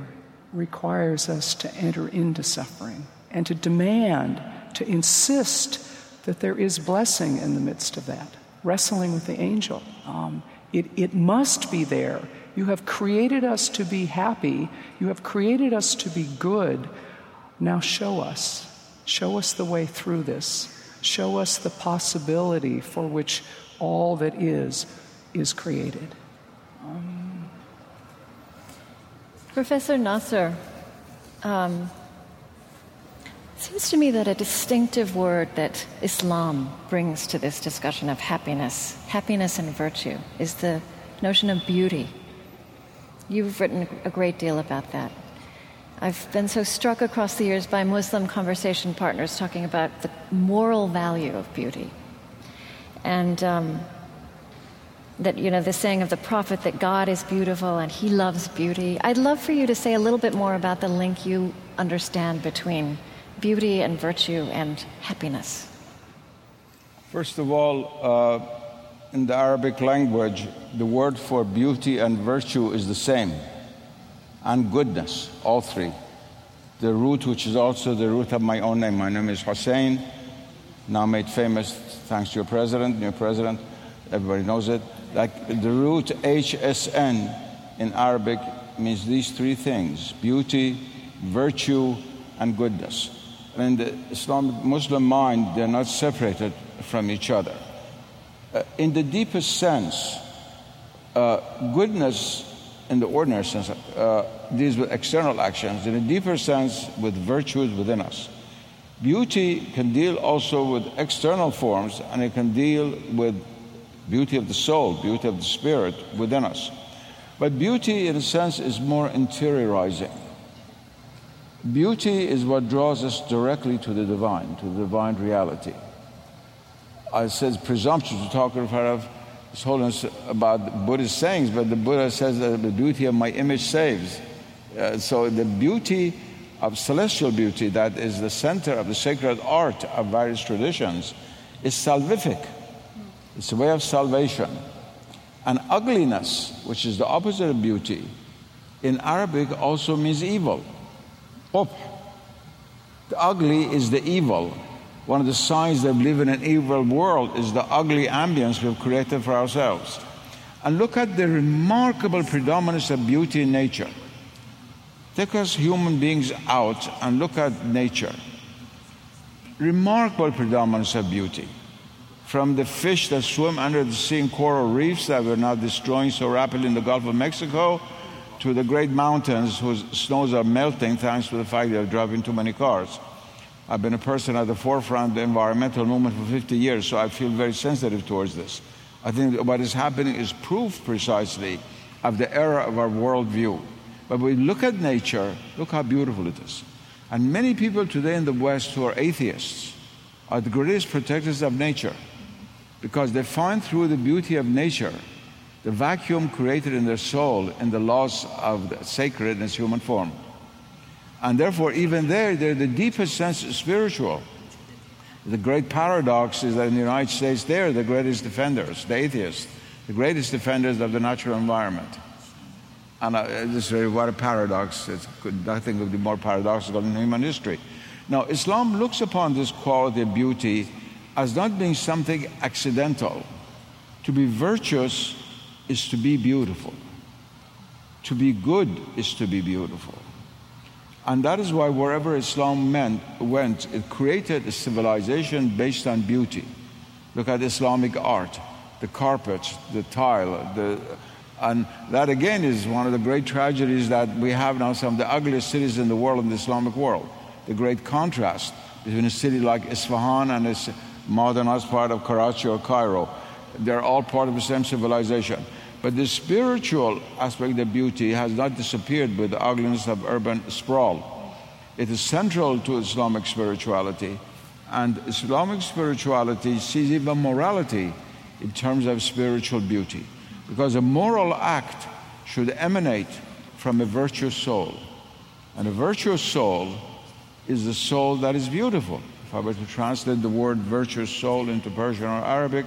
requires us to enter into suffering and to demand, to insist that there is blessing in the midst of that, wrestling with the angel. Um, it, it must be there. You have created us to be happy, you have created us to be good. Now show us. Show us the way through this. Show us the possibility for which all that is is created. Um, Professor Nasr, um, seems to me that a distinctive word that Islam brings to this discussion of happiness, happiness and virtue, is the notion of beauty. You've written a great deal about that. I've been so struck across the years by Muslim conversation partners talking about the moral value of beauty. And um, that, you know, the saying of the prophet that God is beautiful and he loves beauty. I'd love for you to say a little bit more about the link you understand between beauty and virtue and happiness. First of all, uh, in the Arabic language, the word for beauty and virtue is the same and goodness, all three. The root, which is also the root of my own name. My name is Hussein, now made famous thanks to your president, new president. Everybody knows it. Like the root HSN in Arabic means these three things beauty, virtue, and goodness. In the Islamic Muslim mind, they're not separated from each other. Uh, in the deepest sense, uh, goodness in the ordinary sense, uh, deals with external actions, in a deeper sense, with virtues within us. Beauty can deal also with external forms, and it can deal with beauty of the soul, beauty of the spirit within us. But beauty, in a sense, is more interiorizing. Beauty is what draws us directly to the divine, to the divine reality. I said presumptuous to talk of His Holiness about Buddhist sayings, but the Buddha says that the beauty of my image saves. Uh, so the beauty of celestial beauty, that is the center of the sacred art of various traditions, is salvific. It's a way of salvation. And ugliness, which is the opposite of beauty, in Arabic also means evil. Up. The ugly is the evil. One of the signs that we live in an evil world is the ugly ambience we've created for ourselves. And look at the remarkable predominance of beauty in nature. Take us human beings out and look at nature. Remarkable predominance of beauty. From the fish that swim under the sea in coral reefs that we're now destroying so rapidly in the Gulf of Mexico, to the great mountains whose snows are melting thanks to the fact they're driving too many cars. I've been a person at the forefront of the environmental movement for 50 years, so I feel very sensitive towards this. I think what is happening is proof precisely of the error of our worldview. But we look at nature, look how beautiful it is. And many people today in the West who are atheists are the greatest protectors of nature because they find through the beauty of nature the vacuum created in their soul in the loss of the sacred in its human form. And therefore, even there, they're the deepest sense spiritual. The great paradox is that in the United States, they're the greatest defenders, the atheists, the greatest defenders of the natural environment. And uh, this is what a paradox. It's, nothing could be more paradoxical in human history. Now, Islam looks upon this quality of beauty as not being something accidental. To be virtuous is to be beautiful. To be good is to be beautiful. And that is why wherever Islam meant, went, it created a civilization based on beauty. Look at Islamic art, the carpets, the tile, the, and that again is one of the great tragedies that we have now, some of the ugliest cities in the world, in the Islamic world. The great contrast between a city like Isfahan and its modernized part of Karachi or Cairo. They're all part of the same civilization. But the spiritual aspect of beauty has not disappeared with the ugliness of urban sprawl. It is central to Islamic spirituality, and Islamic spirituality sees even morality in terms of spiritual beauty, because a moral act should emanate from a virtuous soul. And a virtuous soul is the soul that is beautiful. If I were to translate the word virtuous soul into Persian or Arabic,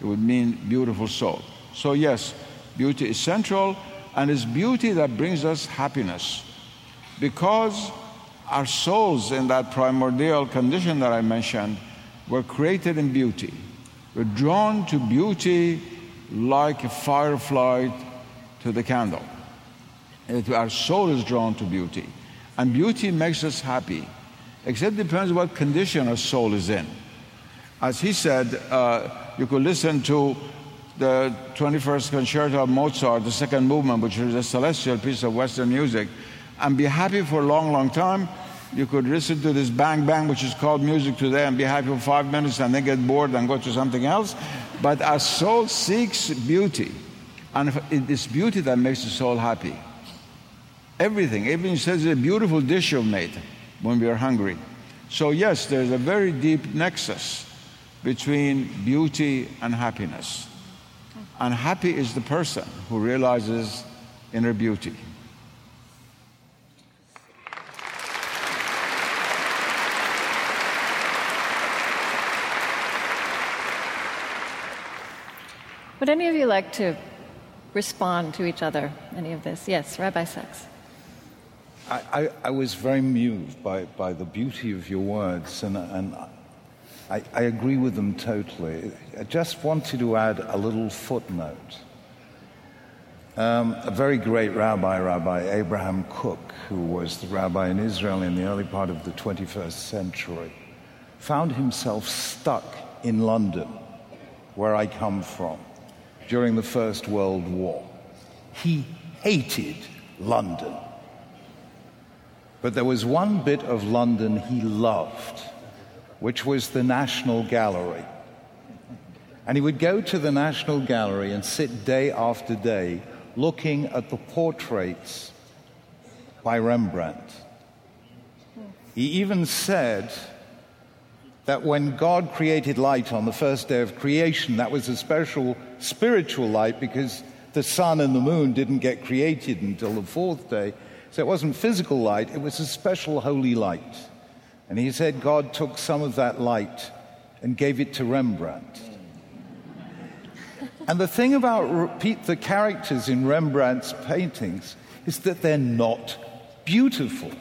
it would mean beautiful soul. So, yes, Beauty is central, and it's beauty that brings us happiness. Because our souls, in that primordial condition that I mentioned, were created in beauty. We're drawn to beauty like a firefly to the candle. Our soul is drawn to beauty. And beauty makes us happy, except it depends what condition our soul is in. As he said, uh, you could listen to the 21st Concerto of Mozart, the second movement, which is a celestial piece of Western music, and be happy for a long, long time. You could listen to this bang bang, which is called music today, and be happy for five minutes and then get bored and go to something else. But our soul seeks beauty, and it's beauty that makes the soul happy. Everything, even says it's a beautiful dish you've made when we are hungry. So, yes, there's a very deep nexus between beauty and happiness. And happy is the person who realizes inner beauty. Would any of you like to respond to each other, any of this? Yes, Rabbi Sacks. I, I, I was very moved by, by the beauty of your words, and, and I, I agree with them totally. I just wanted to add a little footnote. Um, a very great rabbi, Rabbi Abraham Kook, who was the rabbi in Israel in the early part of the 21st century, found himself stuck in London, where I come from, during the First World War. He hated London. But there was one bit of London he loved, which was the National Gallery. And he would go to the National Gallery and sit day after day looking at the portraits by Rembrandt. He even said that when God created light on the first day of creation, that was a special spiritual light because the sun and the moon didn't get created until the fourth day. So it wasn't physical light, it was a special holy light. And he said God took some of that light and gave it to Rembrandt. And the thing about the characters in Rembrandt's paintings is that they're not beautiful,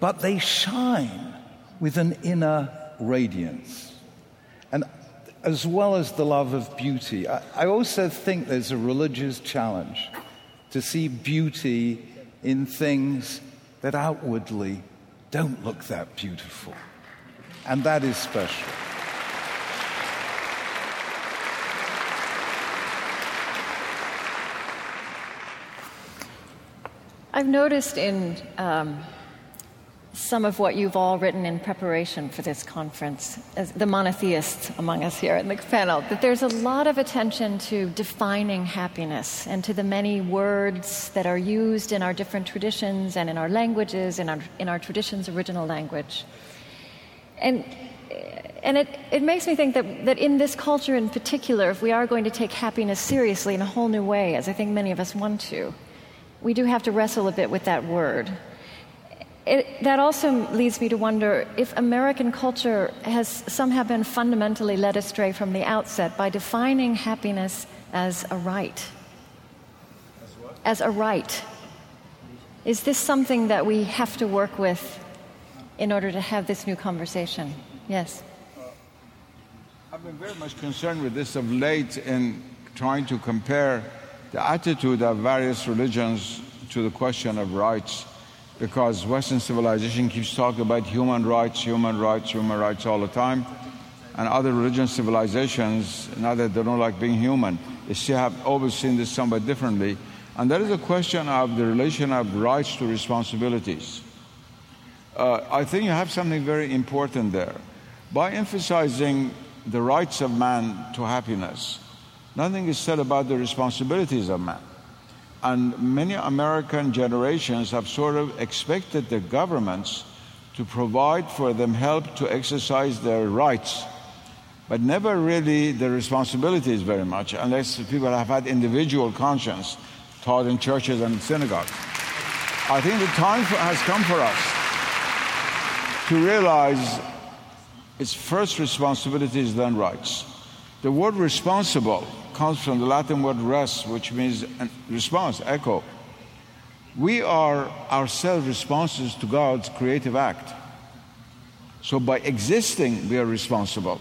but they shine with an inner radiance. And as well as the love of beauty, I, I also think there's a religious challenge to see beauty in things that outwardly don't look that beautiful. And that is special. I've noticed in um, some of what you've all written in preparation for this conference, as the monotheists among us here in the panel, that there's a lot of attention to defining happiness and to the many words that are used in our different traditions and in our languages, in our, in our tradition's original language. And, and it, it makes me think that, that in this culture in particular, if we are going to take happiness seriously in a whole new way, as I think many of us want to, we do have to wrestle a bit with that word. It, that also leads me to wonder if American culture has somehow been fundamentally led astray from the outset by defining happiness as a right. As, as a right. Is this something that we have to work with in order to have this new conversation? Yes. Uh, I've been very much concerned with this of late in trying to compare the attitude of various religions to the question of rights because Western civilization keeps talking about human rights, human rights, human rights all the time. And other religious civilizations, now that they don't like being human, they still have always seen this somewhat differently. And there is a question of the relation of rights to responsibilities. Uh, I think you have something very important there. By emphasizing the rights of man to happiness, nothing is said about the responsibilities of man. And many American generations have sort of expected the governments to provide for them help to exercise their rights, but never really the responsibilities very much, unless people have had individual conscience taught in churches and synagogues. I think the time for, has come for us to realize it's first responsibilities, then rights. The word responsible comes from the Latin word res, which means response, echo. We are ourselves responses to God's creative act. So by existing, we are responsible.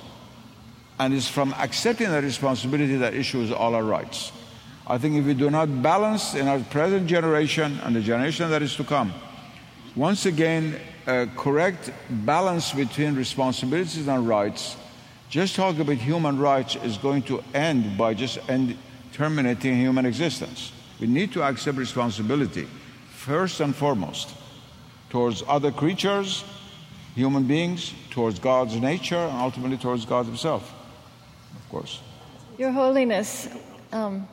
And it's from accepting that responsibility that issues all our rights. I think if we do not balance in our present generation and the generation that is to come, once again, a correct balance between responsibilities and rights just talk about human rights is going to end by just end, terminating human existence. We need to accept responsibility, first and foremost, towards other creatures, human beings, towards God's nature, and ultimately towards God Himself, of course. Your Holiness, um,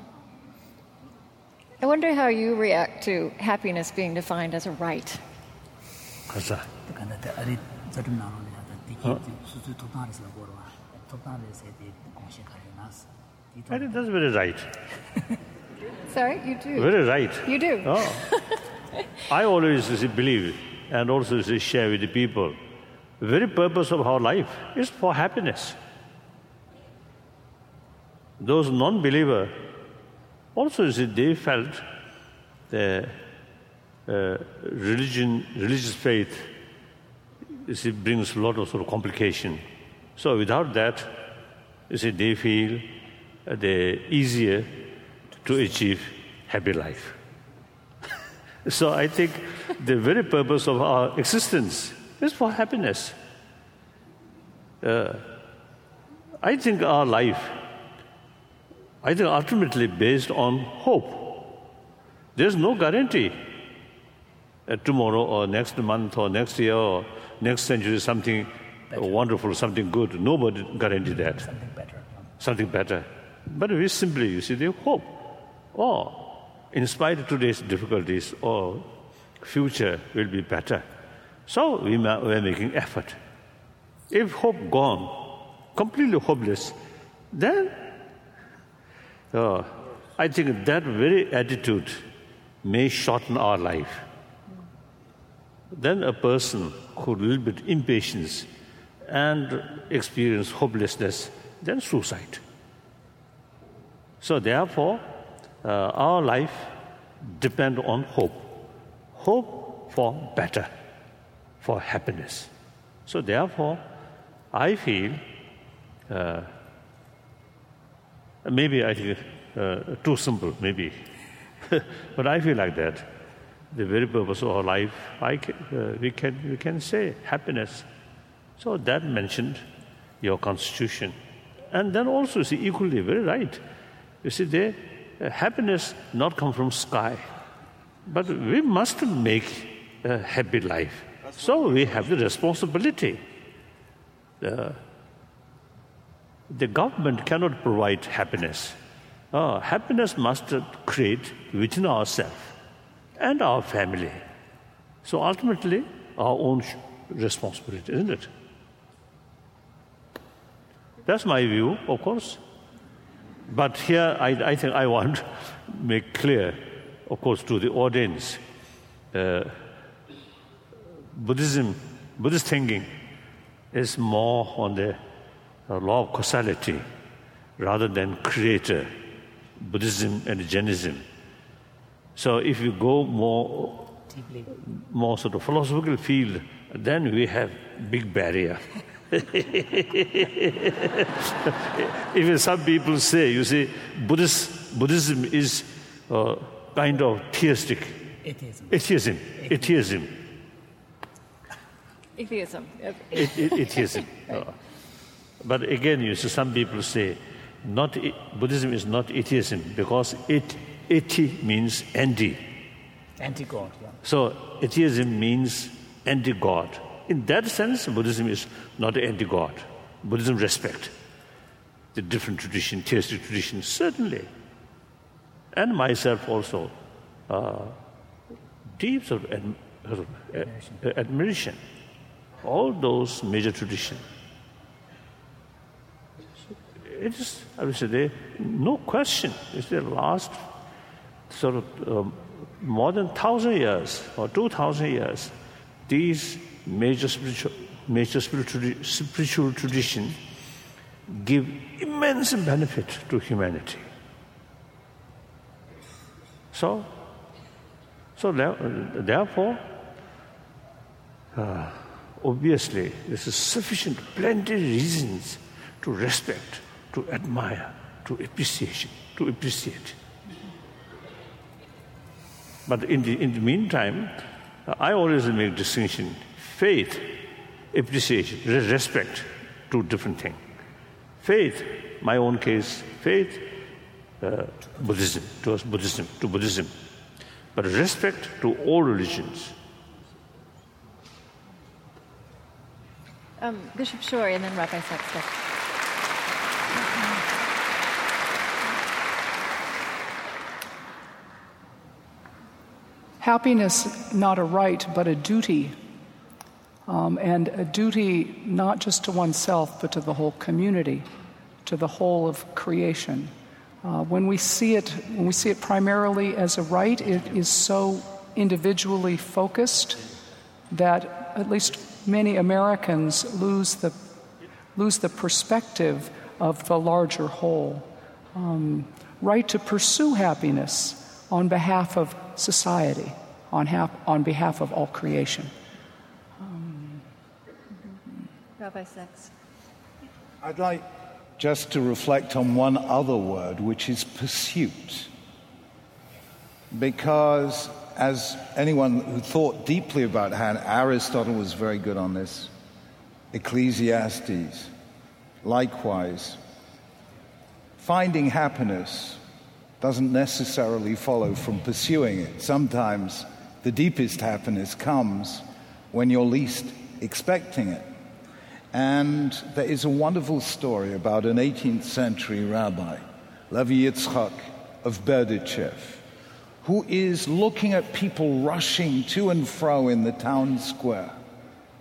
I wonder how you react to happiness being defined as a right. Huh? And it does very right. [laughs] Sorry, you do. Very right. You do. Oh. [laughs] I always believe and also share with the people the very purpose of our life is for happiness. Those non believer also they felt the uh, religion, religious faith it brings a lot of sort of complication. So without that, you see, they feel they easier to achieve happy life. [laughs] so I think the very purpose of our existence is for happiness. Uh, I think our life, I think ultimately based on hope. There's no guarantee uh, tomorrow or next month or next year or next century something wonderful, something good. Nobody guarantee that. Something better. Something better. But we simply, you see, they hope. Or, in spite of today's difficulties, or future will be better. So we ma- we're making effort. If hope gone, completely hopeless, then uh, I think that very attitude may shorten our life. Then a person who a little bit impatience and experience hopelessness, then suicide. So therefore, uh, our life depend on hope. Hope for better, for happiness. So therefore, I feel uh, maybe I think uh, too simple, maybe, [laughs] but I feel like that. The very purpose of our life, I can, uh, we can we can say happiness. So that mentioned your constitution, and then also see equally very right. You see, there uh, happiness not come from sky, but we must make a happy life. So we have the responsibility. The, the government cannot provide happiness. Uh, happiness must create within ourselves and our family. So ultimately, our own responsibility, isn't it? That's my view, of course. But here, I, I think I want to make clear, of course, to the audience, uh, Buddhism, Buddhist thinking is more on the law of causality rather than creator, Buddhism and Jainism. So if you go more, Deeply. more sort of philosophical field, then we have big barrier. [laughs] [laughs] Even some people say, you see, Buddhist, Buddhism is uh, kind of theistic. Atheism. Atheism. Atheism. Atheism. It, it, atheism. [laughs] Uh, but again, you see, some people say, not Buddhism is not atheism because it, ati means anti. Anti-God, yeah. So atheism means anti-God. In that sense, Buddhism is not anti-God. Buddhism respect the different tradition, theistic tradition, certainly. And myself also, uh, deep sort of, adm- sort of uh, admiration. All those major traditions. It is, I would say, no question. It's the last sort of um, more than thousand years or two thousand years, these major spiritual, major spiritual, spiritual tradition give immense benefit to humanity. So, so therefore, uh, obviously, this is sufficient, plenty reasons to respect, to admire, to appreciation, to appreciate. But in the, in the meantime, I always make distinction: faith, appreciation, respect, two different things. Faith, my own case, faith, uh, Buddhism, towards Buddhism, to Buddhism, but respect to all religions. Um, Bishop Schori and then Rabbi Sexton. Happiness, not a right, but a duty. Um, and a duty not just to oneself, but to the whole community, to the whole of creation. Uh, when we see it, when we see it primarily as a right, it is so individually focused that at least many Americans lose the lose the perspective of the larger whole. Um, right to pursue happiness on behalf of society, on, hap- on behalf of all creation. Rabbi Sacks. I'd like just to reflect on one other word, which is pursuit. Because, as anyone who thought deeply about Han, Aristotle was very good on this, Ecclesiastes, likewise, finding happiness doesn't necessarily follow from pursuing it. Sometimes the deepest happiness comes when you're least expecting it. And there is a wonderful story about an 18th century rabbi, Levi Yitzchak of Berdichev, who is looking at people rushing to and fro in the town square.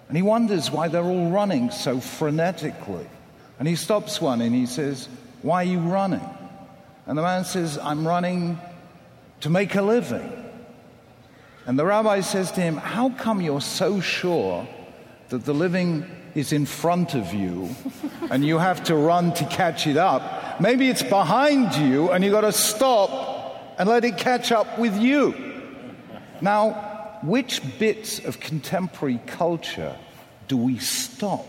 And he wonders why they're all running so frenetically. And he stops one and he says, Why are you running? And the man says, I'm running to make a living. And the rabbi says to him, How come you're so sure that the living is in front of you and you have to run to catch it up? Maybe it's behind you and you've got to stop and let it catch up with you. Now, which bits of contemporary culture do we stop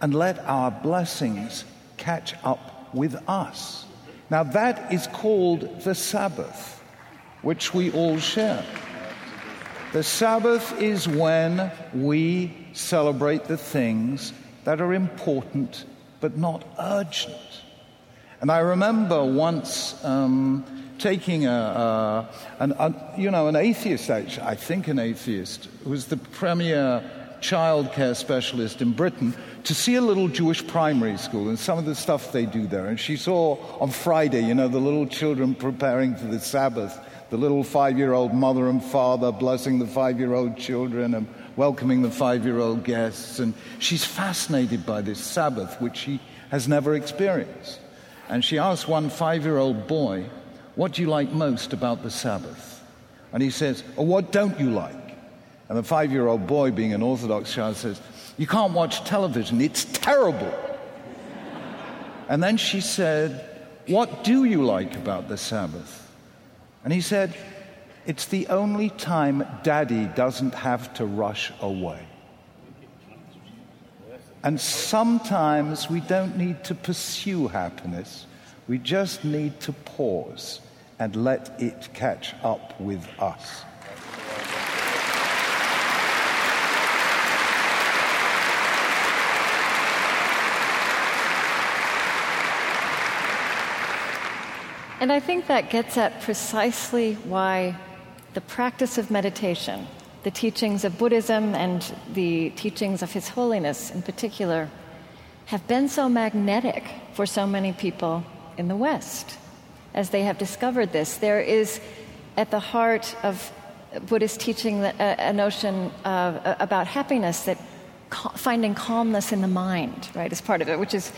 and let our blessings catch up with us? Now, that is called the Sabbath, which we all share. The Sabbath is when we celebrate the things that are important but not urgent. And I remember once um, taking a, a, an, a, you know, an atheist, actually, I think an atheist, who was the premier childcare specialist in Britain, to see a little Jewish primary school and some of the stuff they do there. And she saw on Friday, you know, the little children preparing for the Sabbath, the little five year old mother and father blessing the five year old children and welcoming the five year old guests. And she's fascinated by this Sabbath, which she has never experienced. And she asked one five year old boy, What do you like most about the Sabbath? And he says, Oh, what don't you like? And the five year old boy, being an Orthodox child, says, You can't watch television, it's terrible. and then she said, What do you like about the Sabbath? And he said, It's the only time daddy doesn't have to rush away. And sometimes we don't need to pursue happiness, we just need to pause and let it catch up with us. And I think that gets at precisely why the practice of meditation, the teachings of Buddhism and the teachings of His Holiness in particular, have been so magnetic for so many people in the West as they have discovered this. There is at the heart of Buddhist teaching uh, a, notion of, uh, about happiness that finding calmness in the mind, right, is part of it, which is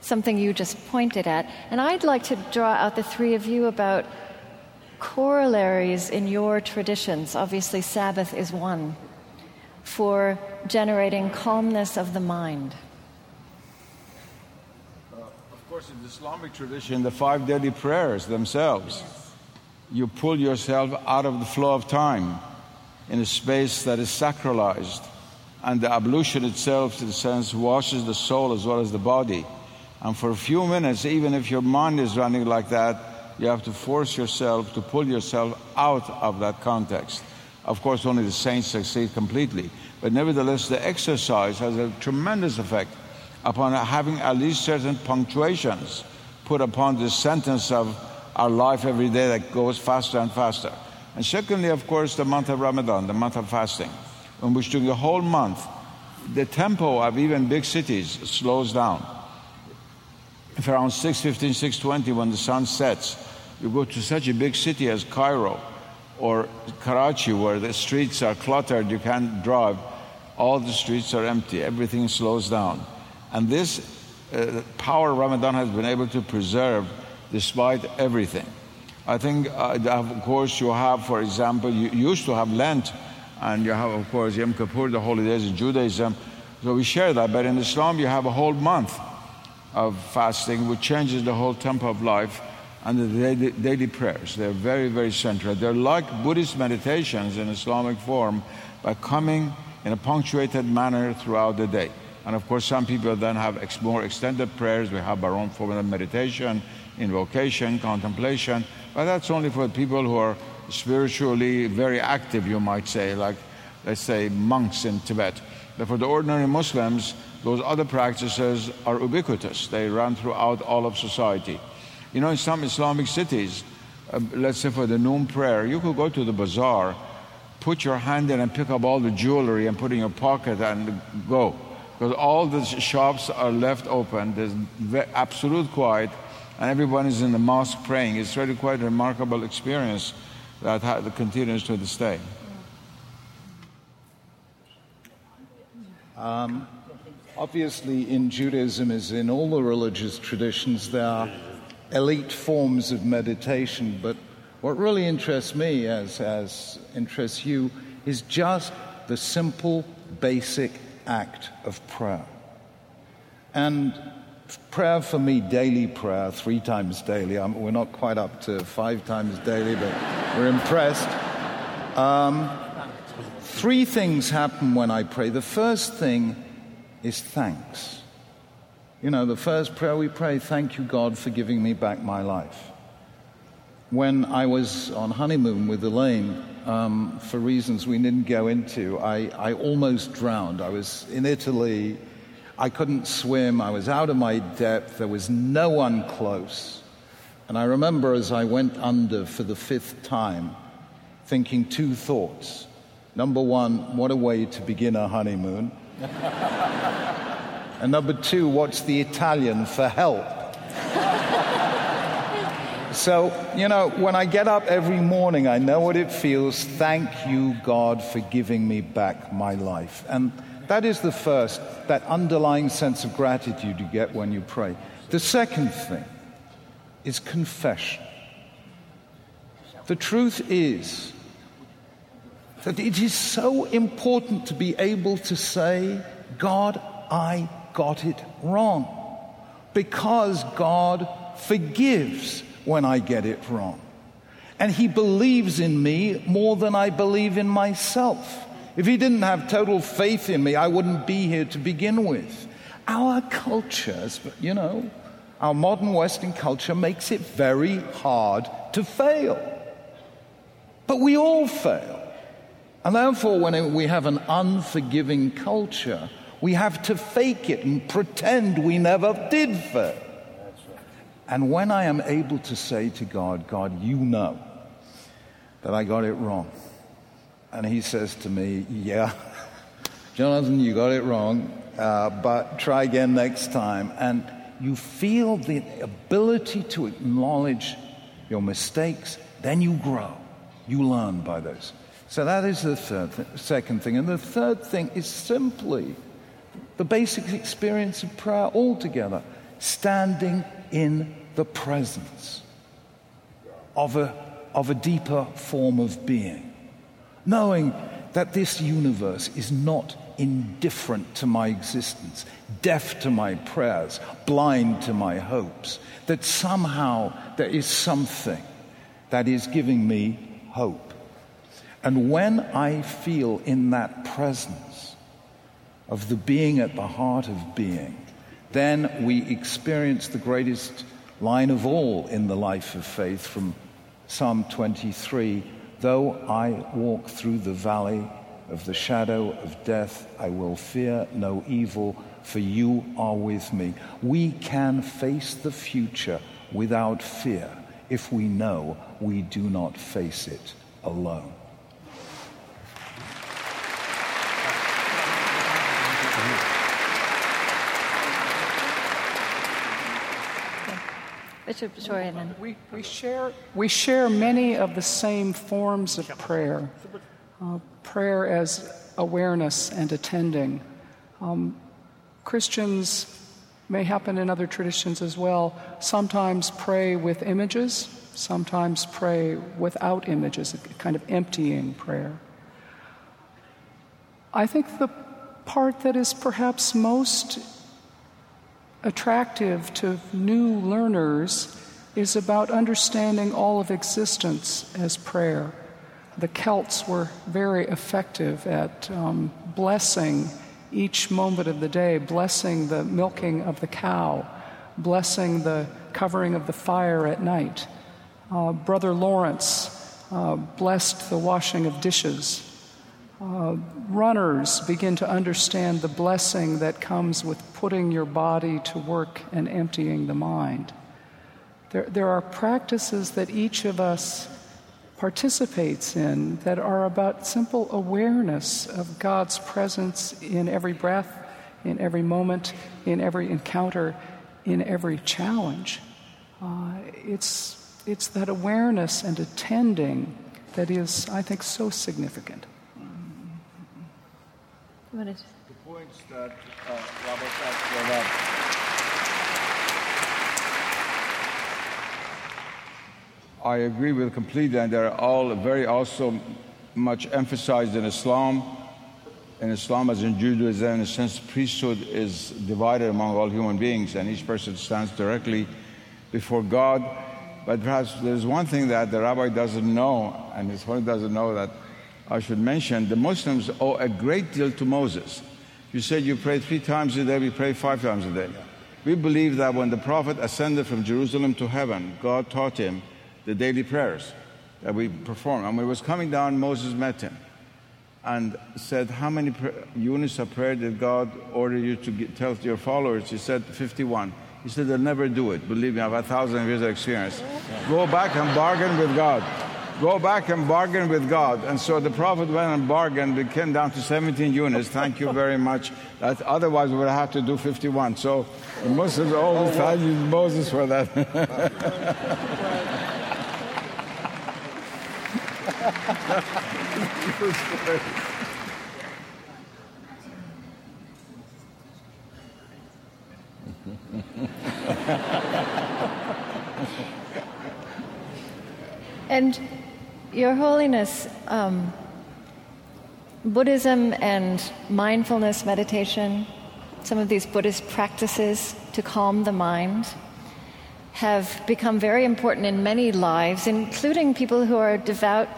something you just pointed at. And I'd like to draw out the three of you about corollaries in your traditions. Obviously, Sabbath is one for generating calmness of the mind. Uh, of course, in the Islamic tradition, the five daily prayers themselves, yes. you pull yourself out of the flow of time in a space that is sacralized. And the ablution itself, in a sense, washes the soul as well as the body. And for a few minutes, even if your mind is running like that, you have to force yourself to pull yourself out of that context. Of course, only the saints succeed completely. But nevertheless, the exercise has a tremendous effect upon having at least certain punctuations put upon the sentence of our life every day that goes faster and faster. And secondly, of course, the month of Ramadan, the month of fasting, in which during the whole month, the tempo of even big cities slows down if around 6.15, 6.20 when the sun sets, you go to such a big city as Cairo or Karachi where the streets are cluttered, you can't drive, all the streets are empty, everything slows down. And this uh, power Ramadan has been able to preserve despite everything. I think, uh, of course, you have, for example, you used to have Lent, and you have, of course, Yom Kippur, the holy days in Judaism. So we share that, but in Islam, you have a whole month of fasting, which changes the whole tempo of life, and the daily, prayers. They're very, very central. They're like Buddhist meditations in Islamic form by coming in a punctuated manner throughout the day. And of course, some people then have ex- more extended prayers. We have our own form of meditation, invocation, contemplation. But that's only for people who are spiritually very active, you might say, like, let's say, monks in Tibet. But for the ordinary Muslims, those other practices are ubiquitous. They run throughout all of society. You know, in some Islamic cities, uh, let's say for the noon prayer, you could go to the bazaar, put your hand in and pick up all the jewelry and put in your pocket and go. Because all the shops are left open, there's absolute quiet, and everyone is in the mosque praying. It's really quite a remarkable experience that continues to this day. Um, obviously, in Judaism, as in all the religious traditions, there are elite forms of meditation, but what really interests me, as, as interests you, is just the simple, basic act of prayer. And prayer for me, daily prayer, three times daily. I'm, we're not quite up to five times daily, but we're impressed. Um, three things happen when I pray. The first thing is thanks. You know, the first prayer we pray, thank you, God, for giving me back my life. When I was on honeymoon with Elaine, um, for reasons we didn't go into, I, I almost drowned. I was in Italy. I couldn't swim. I was out of my depth. There was no one close. And I remember as I went under for the fifth time, thinking two thoughts. Number one, what a way to begin a honeymoon. [laughs] And number two, what's the Italian for help? so, you know, when I get up every morning, I know what it feels. Thank you, God, for giving me back my life. And that is the first, that underlying sense of gratitude you get when you pray. The second thing is confession. The truth is that it is so important to be able to say, God, I got it wrong. Because God forgives when I get it wrong. And He believes in me more than I believe in myself. If He didn't have total faith in me, I wouldn't be here to begin with. Our culture, you know, our modern Western culture makes it very hard to fail. But we all fail. And therefore, when we have an unforgiving culture, we have to fake it and pretend we never did fail. And when I am able to say to God, God, you know that I got it wrong. And he says to me, Yeah, [laughs] Jonathan, you got it wrong, uh, but try again next time. And you feel the ability to acknowledge your mistakes, then you grow. You learn by those. So that is the third th- second thing. And the third thing is simply the basic experience of prayer altogether, standing in the presence of a, of a deeper form of being, knowing that this universe is not indifferent to my existence, deaf to my prayers, blind to my hopes, that somehow there is something that is giving me hope. And when I feel in that presence, of the being at the heart of being, then we experience the greatest line of all in the life of faith from Psalm 23 Though I walk through the valley of the shadow of death, I will fear no evil, for you are with me. We can face the future without fear if we know we do not face it alone. Bishop We, we, share, we share many of the same forms of prayer. Uh, prayer as awareness and attending. Um, Christians may happen in other traditions as well. Sometimes pray with images, sometimes pray without images, a kind of emptying prayer. I think the part that is perhaps most attractive to new learners is about understanding all of existence as prayer. The Celts were very effective at um, blessing each moment of the day, blessing the milking of the cow, blessing the covering of the fire at night. Uh, Brother Lawrence uh, blessed the washing of dishes uh, runners begin to understand the blessing that comes with putting your body to work and emptying the mind. There, there are practices that each of us participates in that are about simple awareness of God's presence in every breath, in every moment, in every encounter, in every challenge. Uh, it's, it's that awareness and attending that is, I think, so significant. The points that uh, Rabbi Sacks I agree with completely, and they're all very also much emphasized in Islam. In Islam, as in Judaism, in a sense, priesthood is divided among all human beings, and each person stands directly before God. But perhaps there's one thing that the rabbi doesn't know, and his Holiness doesn't know that I should mention. The Muslims owe a great deal to Moses. You said you pray three times a day, we pray five times a day. We believe that when the Prophet ascended from Jerusalem to heaven, God taught him the daily prayers that we perform. And when he was coming down, Moses met him and said, How many units of prayer did God order you to get, tell your followers? He said, 51. He said, They'll never do it. Believe me, I have a thousand years of experience. Go back and bargain with God. Go back and bargain with God. And so the prophet went and bargained. It came down to 17 units. Thank you very much. That, otherwise, we would have to do 51. So the Muslims always thank Moses for that. and Your Holiness, um, Buddhism and mindfulness meditation, some of these Buddhist practices to calm the mind, have become very important in many lives, including people who are devout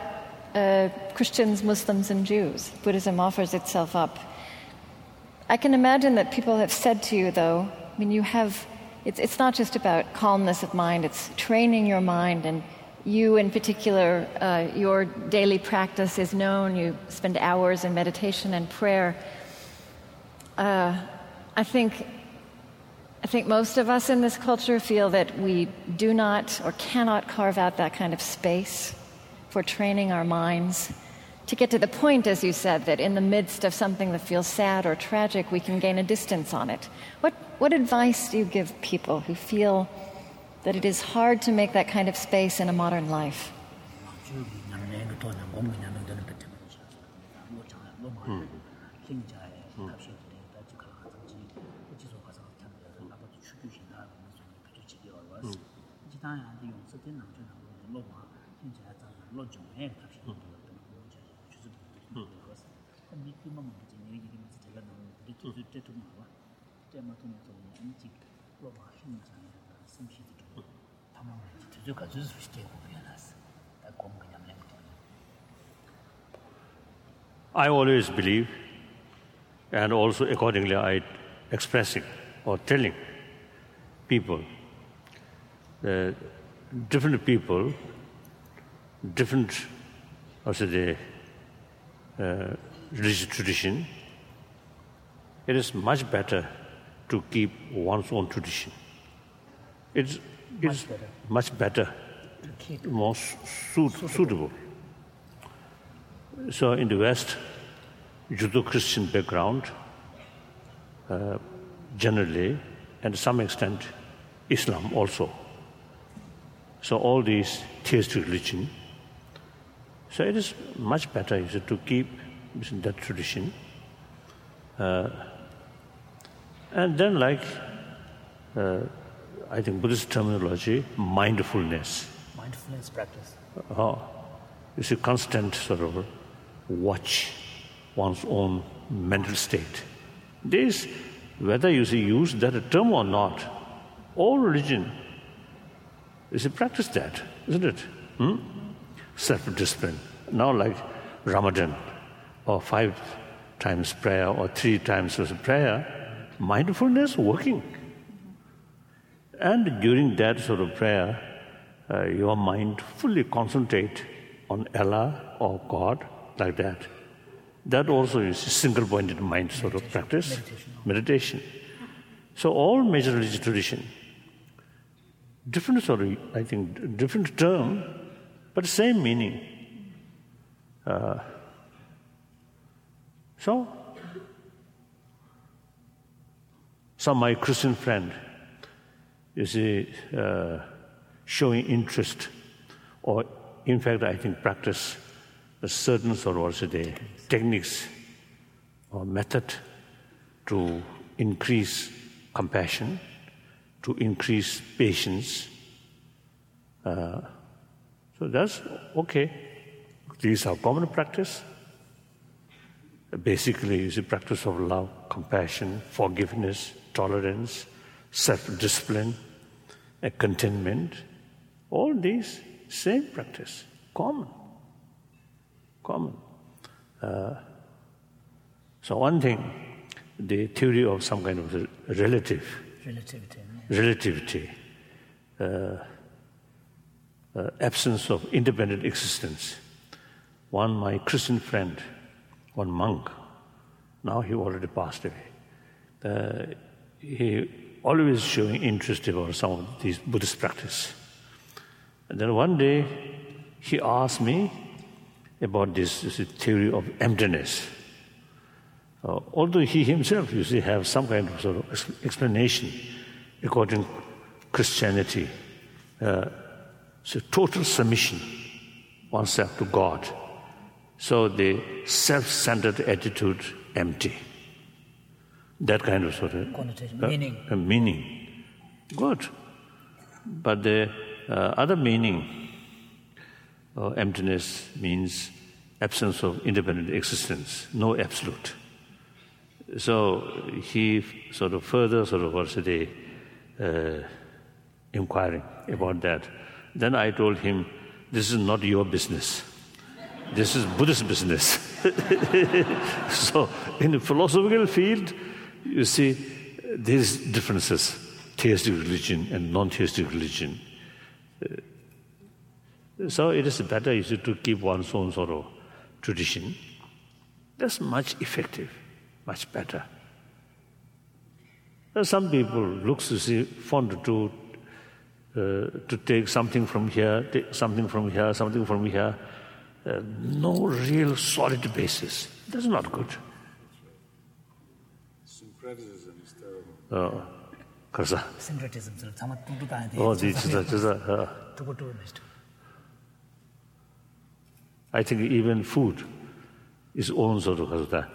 uh, Christians, Muslims, and Jews. Buddhism offers itself up. I can imagine that people have said to you, though, I mean, you have, it's, it's not just about calmness of mind, it's training your mind, and you in particular, uh, your daily practice is known. You spend hours in meditation and prayer. Uh, I think I think most of us in this culture feel that we do not or cannot carve out that kind of space for training our minds to get to the point, as you said, that in the midst of something that feels sad or tragic, we can gain a distance on it. What, what advice do you give people who feel that it is hard to make that kind of space in a modern life? I always believe, and also accordingly, I expressing or telling people that different people, different, also the uh, religious tradition, it is much better to keep one's own tradition. It's, it's much better, much better more suit, suitable. So in the West, Judeo-Christian background, uh, generally, and to some extent, Islam also. So all these theistic religion. So it is much better is to keep that tradition. Uh, and then, like, uh, I think Buddhist terminology, mindfulness. Mindfulness practice. Oh, it's a constant sort of watch one's own mental state. This, whether you see use that term or not, all religion is a practice that, isn't it? Hmm? Self-discipline. Now, like Ramadan, or five times prayer, or three times prayer, mindfulness working. And during that sort of prayer, uh, your mind fully concentrate on Allah or God, like that. That also is a single-pointed mind sort of practice, meditation. meditation. So all major religious tradition different sort of, I think, different term, but same meaning. Uh, so, some my Christian friend, you see, uh, showing interest, or in fact, I think practice a certain sort of the techniques or method to increase compassion, to increase patience. Uh, so that's okay. These are common practice. Basically, it's a practice of love, compassion, forgiveness, tolerance, self-discipline, a contentment. All these same practice, common, common. Uh, so one thing, the theory of some kind of relative Relativity. relativity, uh, uh, absence of independent existence. One, my Christian friend, one monk, now he already passed away. Uh, he always showing interest about some of these Buddhist practice. And then one day he asked me about this, this theory of emptiness. Uh, although he himself, you see, have some kind of sort of explanation according to Christianity. Uh, so total submission, oneself to God. So the self-centered attitude, empty. That kind of sort of Connotation, uh, meaning. uh, meaning. Good. But the uh, other meaning of emptiness means absence of independent existence, no absolute. So he sort of further sort of was the uh, inquiring about that. Then I told him, this is not your business. This is Buddhist business. [laughs] so in the philosophical field, You see, there's differences, theistic religion and non-theistic religion. Uh, so it is better you see, to keep one's own sort of tradition. That's much effective, much better. Now some people looks to see, fond to Uh, to take something from here, take something from here, something from here. Uh, no real solid basis. That's not good. Syncretism is terrible. 어, 그래서 Syncretism. So, tama tutu tayo de. 어, 네, 진짜, 진짜, 어, Tuku tuku nishtu. I think even food is own sort of 가서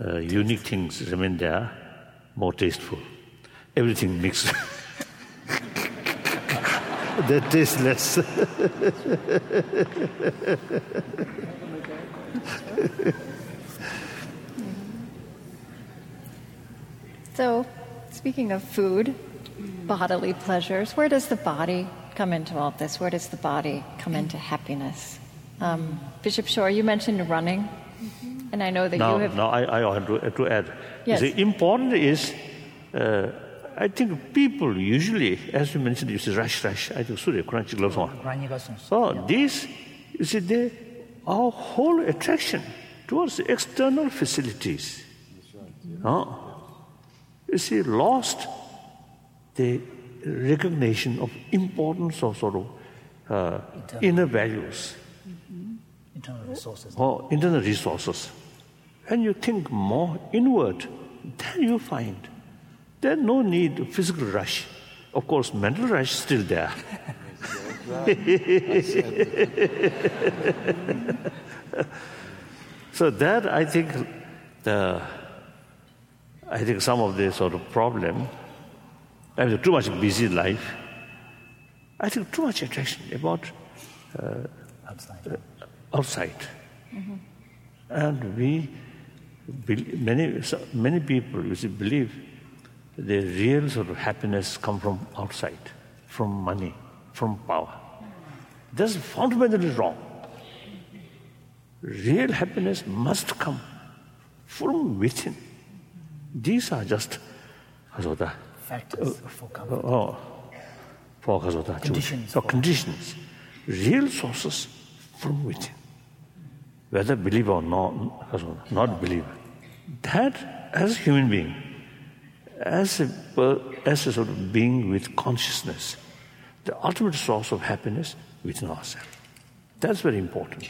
uh, unique things remain there, more tasteful. Everything mixed. [laughs] that tastes less. [laughs] So, speaking of food, bodily pleasures, where does the body come into all this? Where does the body come into happiness? Um, Bishop Schori, you mentioned running, and I know that now, you have. now I, I want to, to add. Yes. The important is, uh, I think people usually, as you mentioned, you say rush, rush. I think Surya, Quran, Chik, Love, on. Rani ka sunsu. So this, you see, they, our whole attraction towards external facilities. That's right. Oh. You see, lost the recognition of importance of sort of uh, inner values Internal resources. or internal resources. When you think more inward, then you find there's no need of physical rush. Of course, mental rush is still there. [laughs] so that I think the I think some of the sort of problem, I mean, too much busy life. I think too much attraction about uh, Outside. Uh, outside. Mm-hmm. And we, many, many people, you see, believe the real sort of happiness come from outside, from money, from power. That's fundamentally wrong. Real happiness must come from within These are just, 가져다, Factors for comfort. 어, for 가져다, Conditions So for- conditions, real sources from within. Whether believe or not, 가져다, not believe. That, as a human being, as a, per- as a sort of being with consciousness, the ultimate source of happiness within ourselves. That's very important.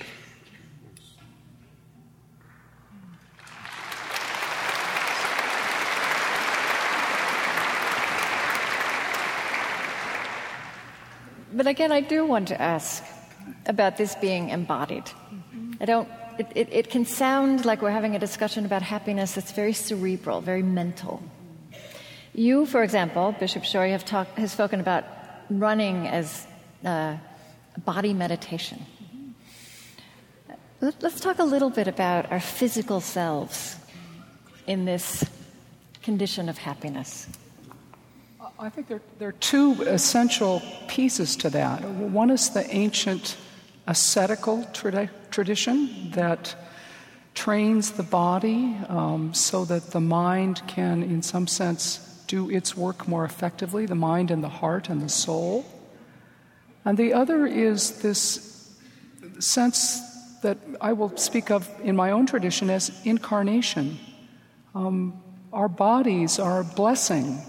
But again, I do want to ask about this being embodied. I don't, it, it, it, can sound like we're having a discussion about happiness that's very cerebral, very mental. You, for example, Bishop Schori, have talk, has spoken about running as uh, body meditation. Let, let's talk a little bit about our physical selves in this condition of happiness. I think there, there are two essential pieces to that. One is the ancient ascetical tradi- tradition that trains the body um, so that the mind can, in some sense, do its work more effectively the mind and the heart and the soul. And the other is this sense that I will speak of in my own tradition as incarnation. Um, our bodies are a blessing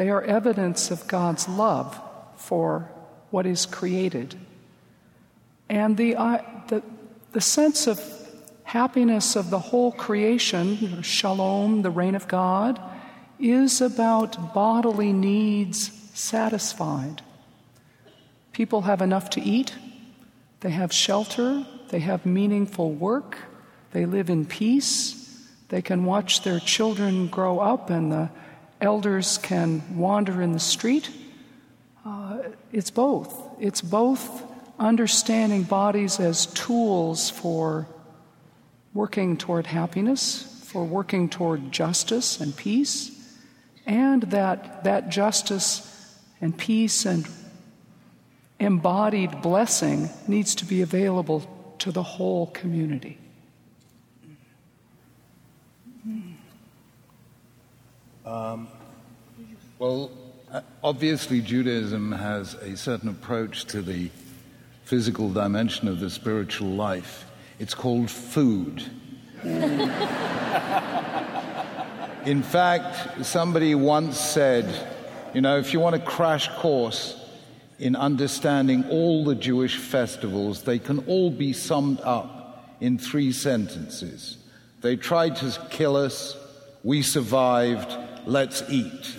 they are evidence of God's love for what is created. And the, uh, the, the sense of happiness of the whole creation, shalom, the reign of God, is about bodily needs satisfied. People have enough to eat, they have shelter, they have meaningful work, they live in peace, they can watch their children grow up and the elders can wander in the street. Uh, it's both. It's both understanding bodies as tools for working toward happiness, for working toward justice and peace, and that that justice and peace and embodied blessing needs to be available to the whole community. Um, well, obviously, Judaism has a certain approach to the physical dimension of the spiritual life. It's called food. In fact, somebody once said, you know, if you want a crash course in understanding all the Jewish festivals, they can all be summed up in three sentences. They tried to kill us, we survived, let's eat.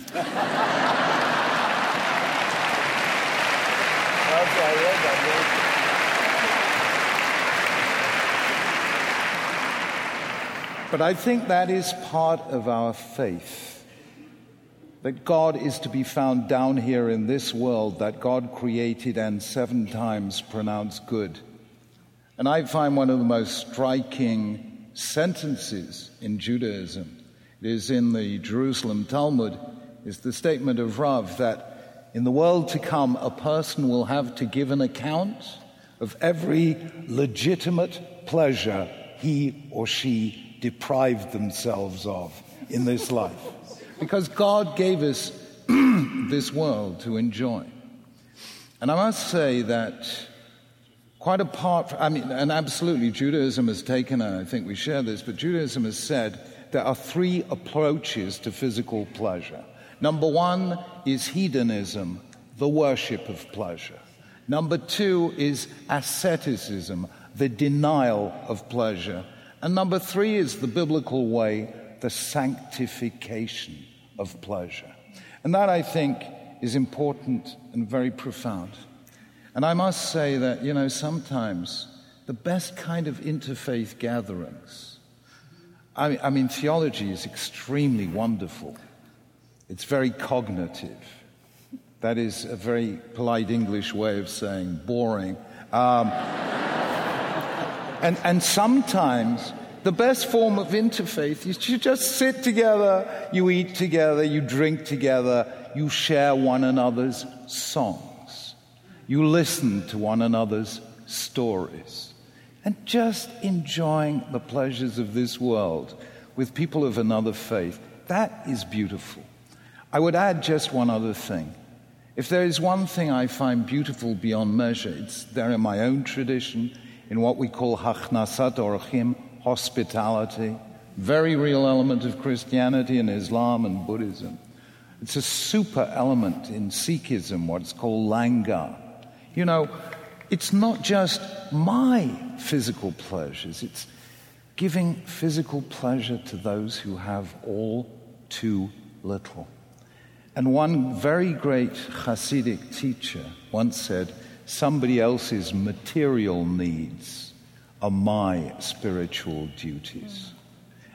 But I think that is part of our faith. That God is to be found down here in this world that God created and seven times pronounced good. And I find one of the most striking sentences in Judaism is in the Jerusalem Talmud, is the statement of Rav that in the world to come, a person will have to give an account of every legitimate pleasure he or she deprived themselves of in this life. Because God gave us [clears throat] this world to enjoy. And I must say that quite apart from, I mean, and absolutely Judaism has taken, and I think we share this, but Judaism has said there are three approaches to physical pleasure. Number one is hedonism, the worship of pleasure. Number two is asceticism, the denial of pleasure. And number three is the biblical way, the sanctification of pleasure. And that, I think, is important and very profound. And I must say that, you know, sometimes the best kind of interfaith gatherings I mean, I mean, theology is extremely wonderful. It's very cognitive. That is a very polite English way of saying boring. Um, and, and sometimes the best form of interfaith is you just sit together, you eat together, you drink together, you share one another's songs, you listen to one another's stories and just enjoying the pleasures of this world with people of another faith. That is beautiful. I would add just one other thing. If there is one thing I find beautiful beyond measure, it's there in my own tradition, in what we call hachnasat orchim, hospitality, very real element of Christianity and Islam and Buddhism. It's a super element in Sikhism, what's called langar. You know, it's not just my physical pleasures, it's giving physical pleasure to those who have all too little. And one very great Hasidic teacher once said, Somebody else's material needs are my spiritual duties.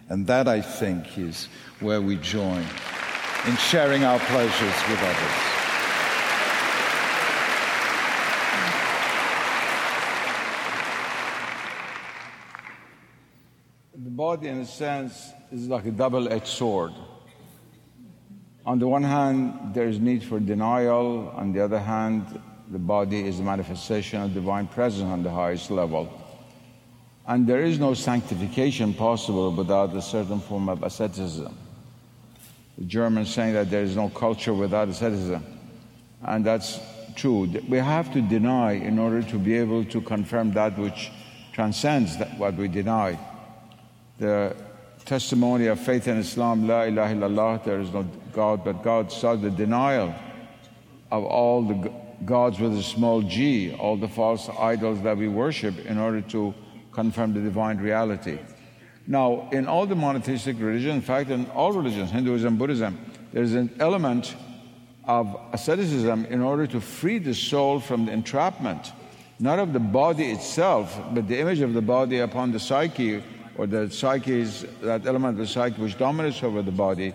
And that, I think, is where we join in sharing our pleasures with others. Body, in a sense, is like a double edged sword. On the one hand, there is need for denial. On the other hand, the body is a manifestation of divine presence on the highest level. And there is no sanctification possible without a certain form of asceticism. The Germans saying that there is no culture without asceticism. And that's true. We have to deny in order to be able to confirm that which transcends that, what we deny. The testimony of faith in Islam, La ilaha illallah, there is no God but God, starts the denial of all the gods with a small g, all the false idols that we worship in order to confirm the divine reality. Now, in all the monotheistic religions, in fact, in all religions, Hinduism, Buddhism, there's an element of asceticism in order to free the soul from the entrapment, not of the body itself, but the image of the body upon the psyche, or the psyche is that element of the psyche which dominates over the body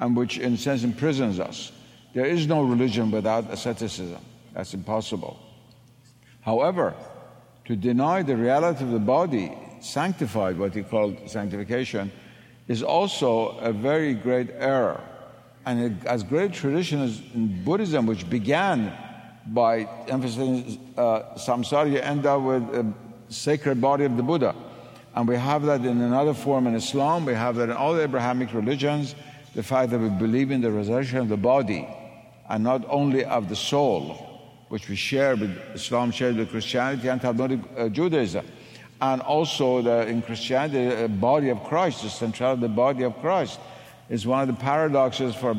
and which, in a sense, imprisons us. There is no religion without asceticism. That's impossible. However, to deny the reality of the body, sanctified, what he called sanctification, is also a very great error. And as great tradition as in Buddhism, which began by emphasizing uh, samsara, you end up with a sacred body of the Buddha. And we have that in another form in Islam, we have that in all the Abrahamic religions, the fact that we believe in the resurrection of the body and not only of the soul which we share with Islam, shares with Christianity and Talmudic uh, Judaism. And also the, in Christianity, the body of Christ, the centrality of the body of Christ, is one of the paradoxes for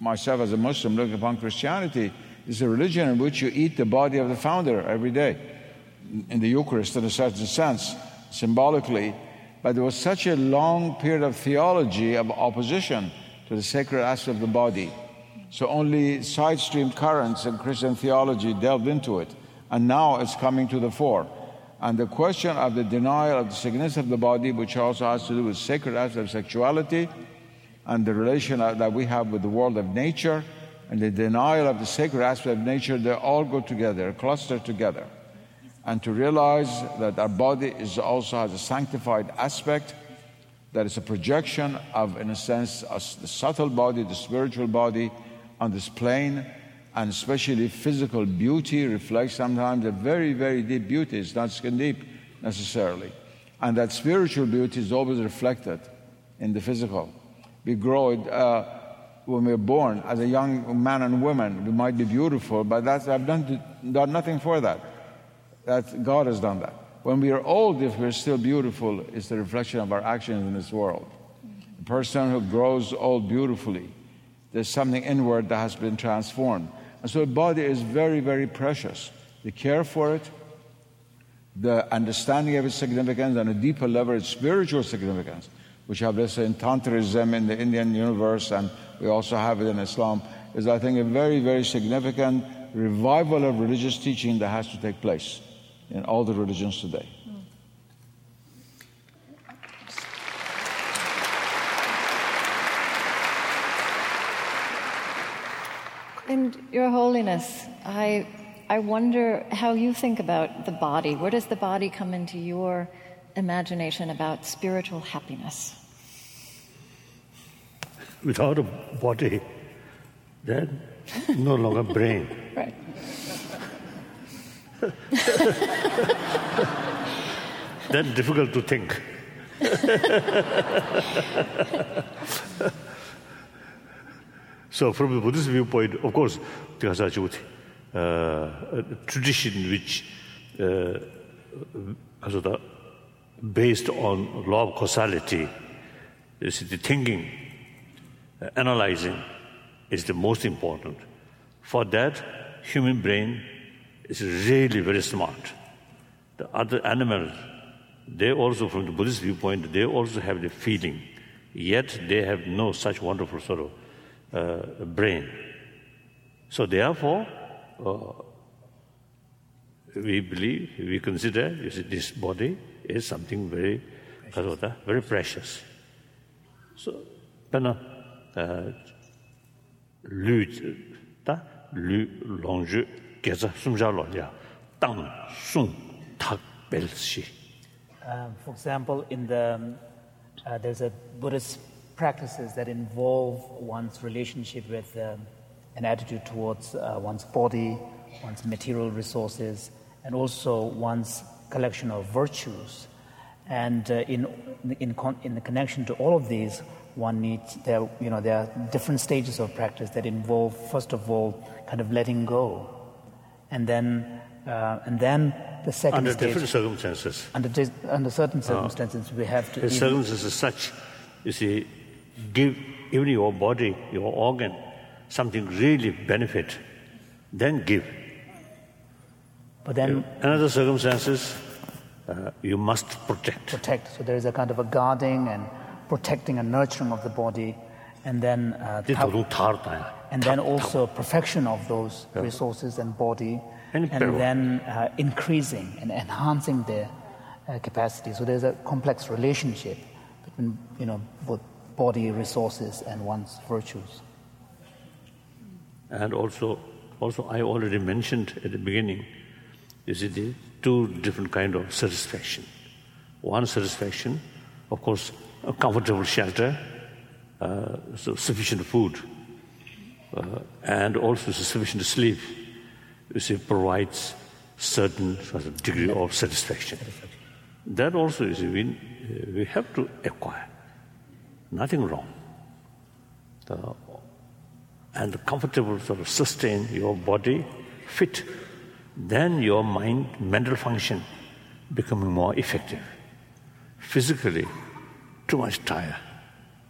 myself as a Muslim looking upon Christianity. It's a religion in which you eat the body of the founder every day, in the Eucharist in a certain sense, symbolically. But there was such a long period of theology of opposition to the sacred aspect of the body so only side stream currents in Christian theology delved into it. And now it's coming to the fore. And the question of the denial of the significance of the body, which also has to do with sacred aspects of sexuality and the relation that we have with the world of nature, and the denial of the sacred aspect of nature, they all go together, cluster together. And to realize that our body is also has a sanctified aspect, that is a projection of, in a sense, a, the subtle body, the spiritual body, on this plane, and especially physical beauty reflects sometimes a very, very deep beauty. It's not skin deep necessarily. And that spiritual beauty is always reflected in the physical. We grow it uh, when we're born as a young man and woman. We might be beautiful, but that's, I've done, done nothing for that. That God has done that. When we are old, if we're still beautiful, it's the reflection of our actions in this world. A person who grows old beautifully there's something inward that has been transformed. And so the body is very, very precious. The care for it, the understanding of its significance, and a deeper level, its spiritual significance, which have this in Tantrism in the Indian universe, and we also have it in Islam, is I think a very, very significant revival of religious teaching that has to take place in all the religions today. And Your Holiness, I, I wonder how you think about the body. Where does the body come into your imagination about spiritual happiness? Without a body, then no longer brain. [laughs] Right. That's difficult to think. so from the Buddhist viewpoint, of course, the uh, a tradition which uh, based on law of causality, is the thinking, uh, analyzing is the most important. For that, human brain Is really very smart. The other animals, they also, from the Buddhist viewpoint, they also have the feeling, yet they have no such wonderful sort of uh, brain. So therefore, uh, we believe, we consider see, this body is something very precious. very precious. So, pendant euh, l'enjeu for example, in the um, uh, there's a Buddhist practices that involve one's relationship with um, an attitude towards uh, one's body, one's material resources, and also one's collection of virtues. And uh, in in con- in the connection to all of these, one needs there you know there are different stages of practice that involve first of all kind of letting go and then, uh, and then the second under stage, different circumstances. Under, dis- under certain circumstances, we have to. The even- circumstances such, you see, give even your body, your organ, something really benefit, then give. but then Another circumstances, uh, you must protect. protect. So there is a kind of a guarding and protecting and nurturing of the body, and then uh, This how- is thar taya. and then also perfection of those resources and body, And and then uh, increasing and enhancing their uh, capacity. So there's a complex relationship between you know both body resources and one's virtues. And also, also I already mentioned at the beginning, you see the two different kind of satisfaction. One satisfaction, of course, a comfortable shelter, uh, so sufficient food, uh, and also sufficient sleep. You see, provides certain sort of degree of satisfaction. That also we, we have to acquire. Nothing wrong. The and comfortable sort of sustain your body fit, then your mind, mental function becoming more effective. Physically, too much tired,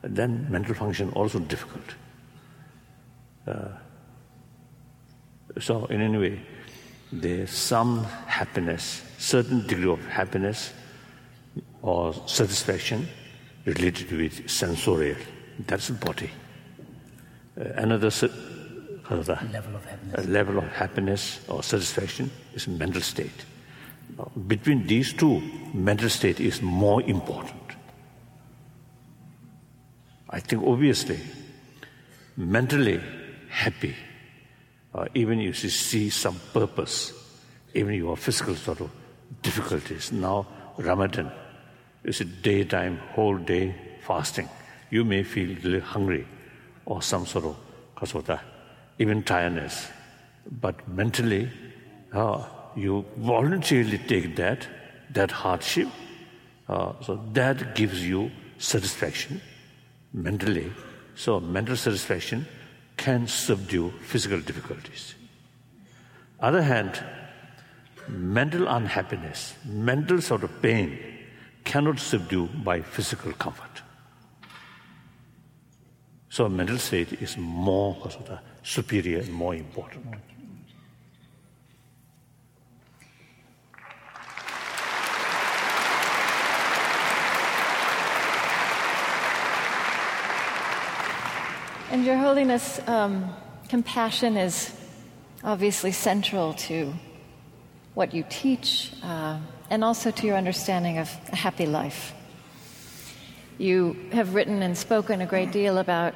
then mental function also difficult. Uh, so in any way, there's some happiness, certain degree of happiness or satisfaction related with sensorial. That's the body. Uh, another Level of happiness. a level of happiness or satisfaction is mental state. Now, between these two, mental state is more important. I think obviously, mentally happy, or even if you see some purpose, even your physical sort of difficulties. Now, Ramadan is a daytime, whole day fasting. You may feel hungry or some sort of kasota, even tiredness. But mentally, uh, you voluntarily take that, that hardship. Uh, so that gives you satisfaction mentally. So mental satisfaction can subdue physical difficulties. Other hand, mental unhappiness, mental sort of pain cannot subdue by physical comfort. So mental state is more superior and more important. And Your Holiness, um, compassion is obviously central to what you teach uh, and also to your understanding of a happy life. You have written and spoken a great deal about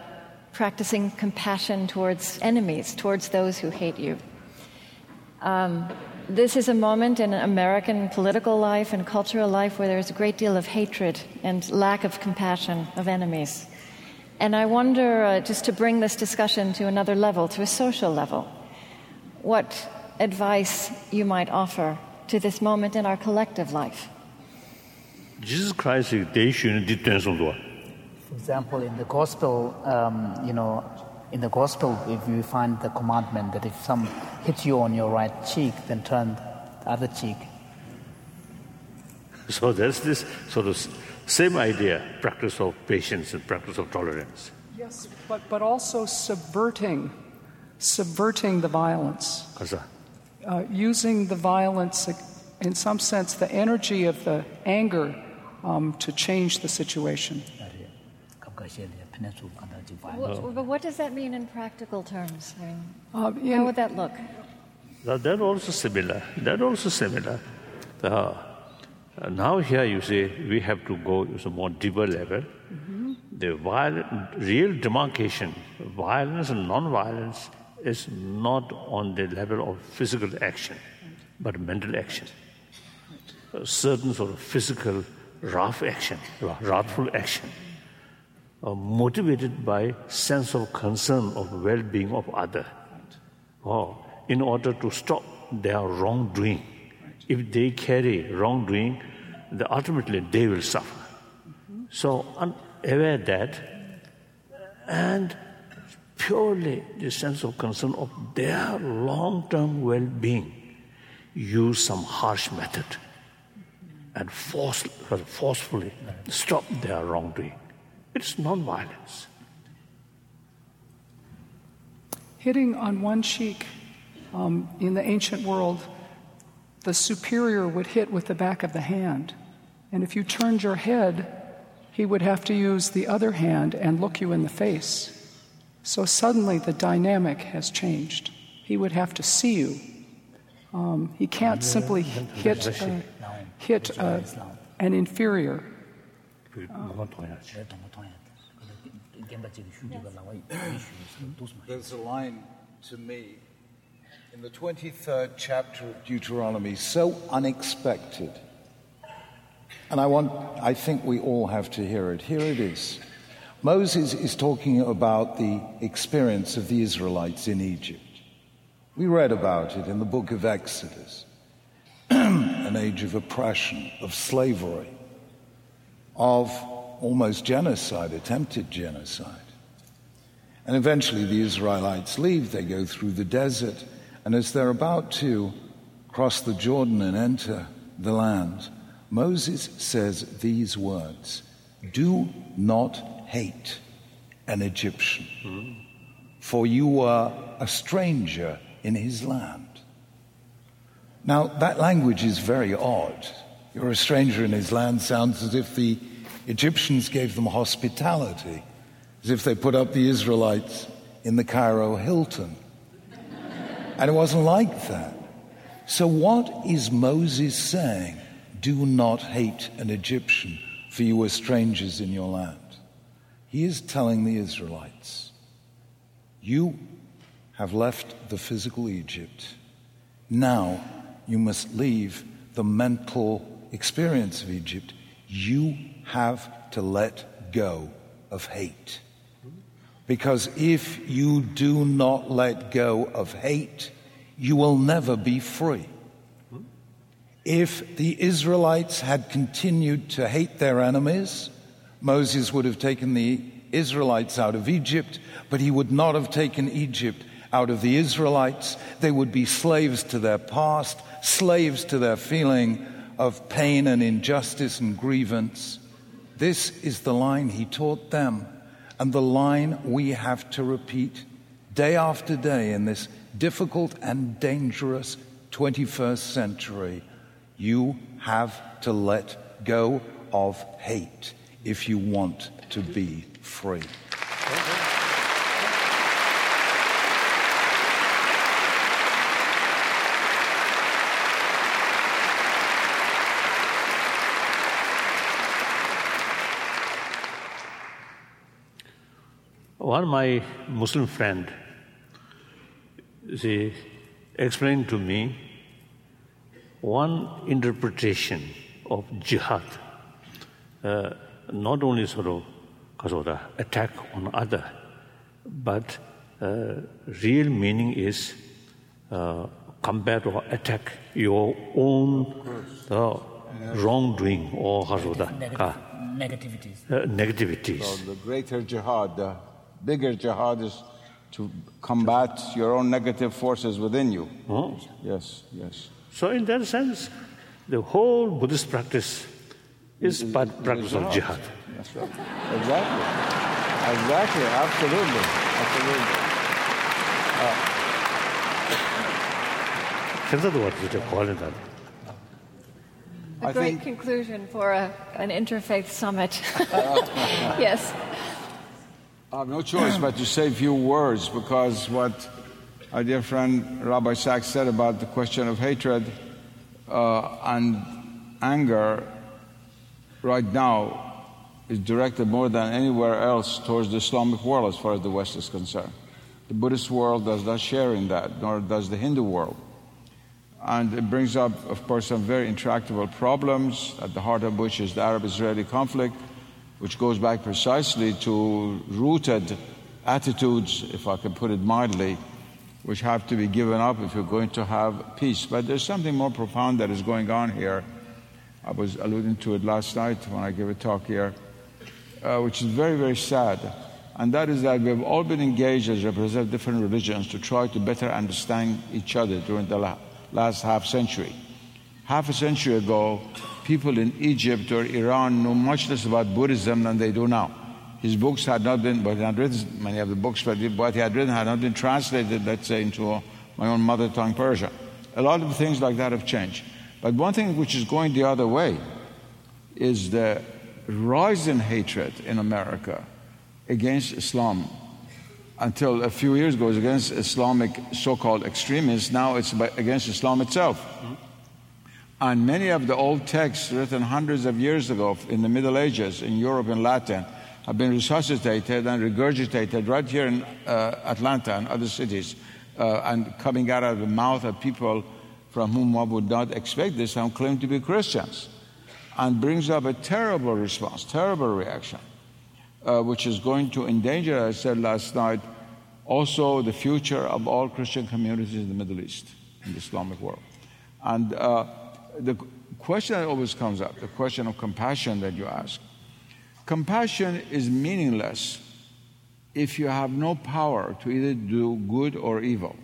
practicing compassion towards enemies, towards those who hate you. Um, this is a moment in American political life and cultural life where there's a great deal of hatred and lack of compassion of enemies. And I wonder, uh, just to bring this discussion to another level, to a social level, what advice you might offer to this moment in our collective life. Jesus Christ For example, in the gospel, um, you know, in the gospel, if you find the commandment that if some hits you on your right cheek, then turn the other cheek. So there's this sort of same idea, practice of patience and practice of tolerance. Yes, but, but also subverting, subverting the violence, 가서 uh, using the violence, in some sense, the energy of the anger um, to change the situation. What, but what does that mean in practical terms? I mean, Uh, how would that look? That, that also similar. That also similar. Uh, now here you say we have to go to a more deeper level. The viol- real demarcation, violence and non-violence, is not on the level of physical action, but mental action. A certain sort of physical rough action, wrathful action, uh, motivated by sense of concern of well-being of other or in order to stop their wrongdoing. If they carry wrongdoing, then ultimately they will suffer. So, unaware that, and purely the sense of concern of their long-term well-being, use some harsh method and force, forcefully stop their wrongdoing. It's non-violence. Hitting on one cheek um, in the ancient world, the superior would hit with the back of the hand. And if you turned your head, he would have to use the other hand and look you in the face. So suddenly the dynamic has changed. He would have to see you. Um, he can't simply hit, uh, hit uh, an inferior. There's a line to me in the 23rd chapter of Deuteronomy, so unexpected. And I want, I think we all have to hear it. Here it is. Moses is talking about the experience of the Israelites in Egypt. We read about it in the book of Exodus [clears throat] an age of oppression, of slavery, of almost genocide, attempted genocide. And eventually the Israelites leave, they go through the desert, and as they're about to cross the Jordan and enter the land, Moses says these words Do not hate an Egyptian, for you are a stranger in his land. Now, that language is very odd. You're a stranger in his land sounds as if the Egyptians gave them hospitality, as if they put up the Israelites in the Cairo Hilton. And it wasn't like that. So, what is Moses saying? Do not hate an Egyptian, for you are strangers in your land. He is telling the Israelites, You have left the physical Egypt. Now you must leave the mental experience of Egypt. You have to let go of hate. Because if you do not let go of hate, you will never be free. If the Israelites had continued to hate their enemies, Moses would have taken the Israelites out of Egypt, but he would not have taken Egypt out of the Israelites. They would be slaves to their past, slaves to their feeling of pain and injustice and grievance. This is the line he taught them, and the line we have to repeat day after day in this difficult and dangerous 21st century. You have to let go of hate if you want to be free. One of my Muslim friend, she explained to me one interpretation of jihad, uh, not only sort of because of the attack on other, but uh, real meaning is uh, combat or attack your own uh, wrongdoing or Neg- uh, negativities. negativities. So the greater jihad, the bigger jihad is to combat your own negative forces within you. Oh. Yes, yes. So, in that sense, the whole Buddhist practice is it, part practice of jihad. That's right. Exactly. exactly. Absolutely. Absolutely. Uh, a I great think... conclusion for a, an interfaith summit. [laughs] yes. I have no choice but to say a few words because what our dear friend Rabbi Sacks said about the question of hatred uh, and anger right now is directed more than anywhere else towards the Islamic world as far as the West is concerned. The Buddhist world does not share in that, nor does the Hindu world. And it brings up, of course, some very intractable problems, at the heart of which is the Arab Israeli conflict, which goes back precisely to rooted attitudes, if I can put it mildly, which have to be given up if you're going to have peace. But there's something more profound that is going on here. I was alluding to it last night when I gave a talk here, uh, which is very, very sad. And that is that we've all been engaged as representatives of different religions to try to better understand each other during the la- last half century. Half a century ago, people in Egypt or Iran knew much less about Buddhism than they do now. His books had not been, but he had written many of the books, but what he had written had not been translated, let's say, into my own mother tongue Persian. A lot of things like that have changed. But one thing which is going the other way is the rise in hatred in America against Islam. Until a few years ago, it was against Islamic so called extremists. Now it's against Islam itself. Mm-hmm. And many of the old texts written hundreds of years ago in the Middle Ages in Europe and Latin have been resuscitated and regurgitated right here in uh, Atlanta and other cities uh, and coming out of the mouth of people from whom one would not expect this and claim to be Christians. And brings up a terrible response, terrible reaction, uh, which is going to endanger, as I said last night, also the future of all Christian communities in the Middle East, in the Islamic world. And uh, the question that always comes up, the question of compassion that you ask, compassion is meaningless if you have no power to either do good or evil.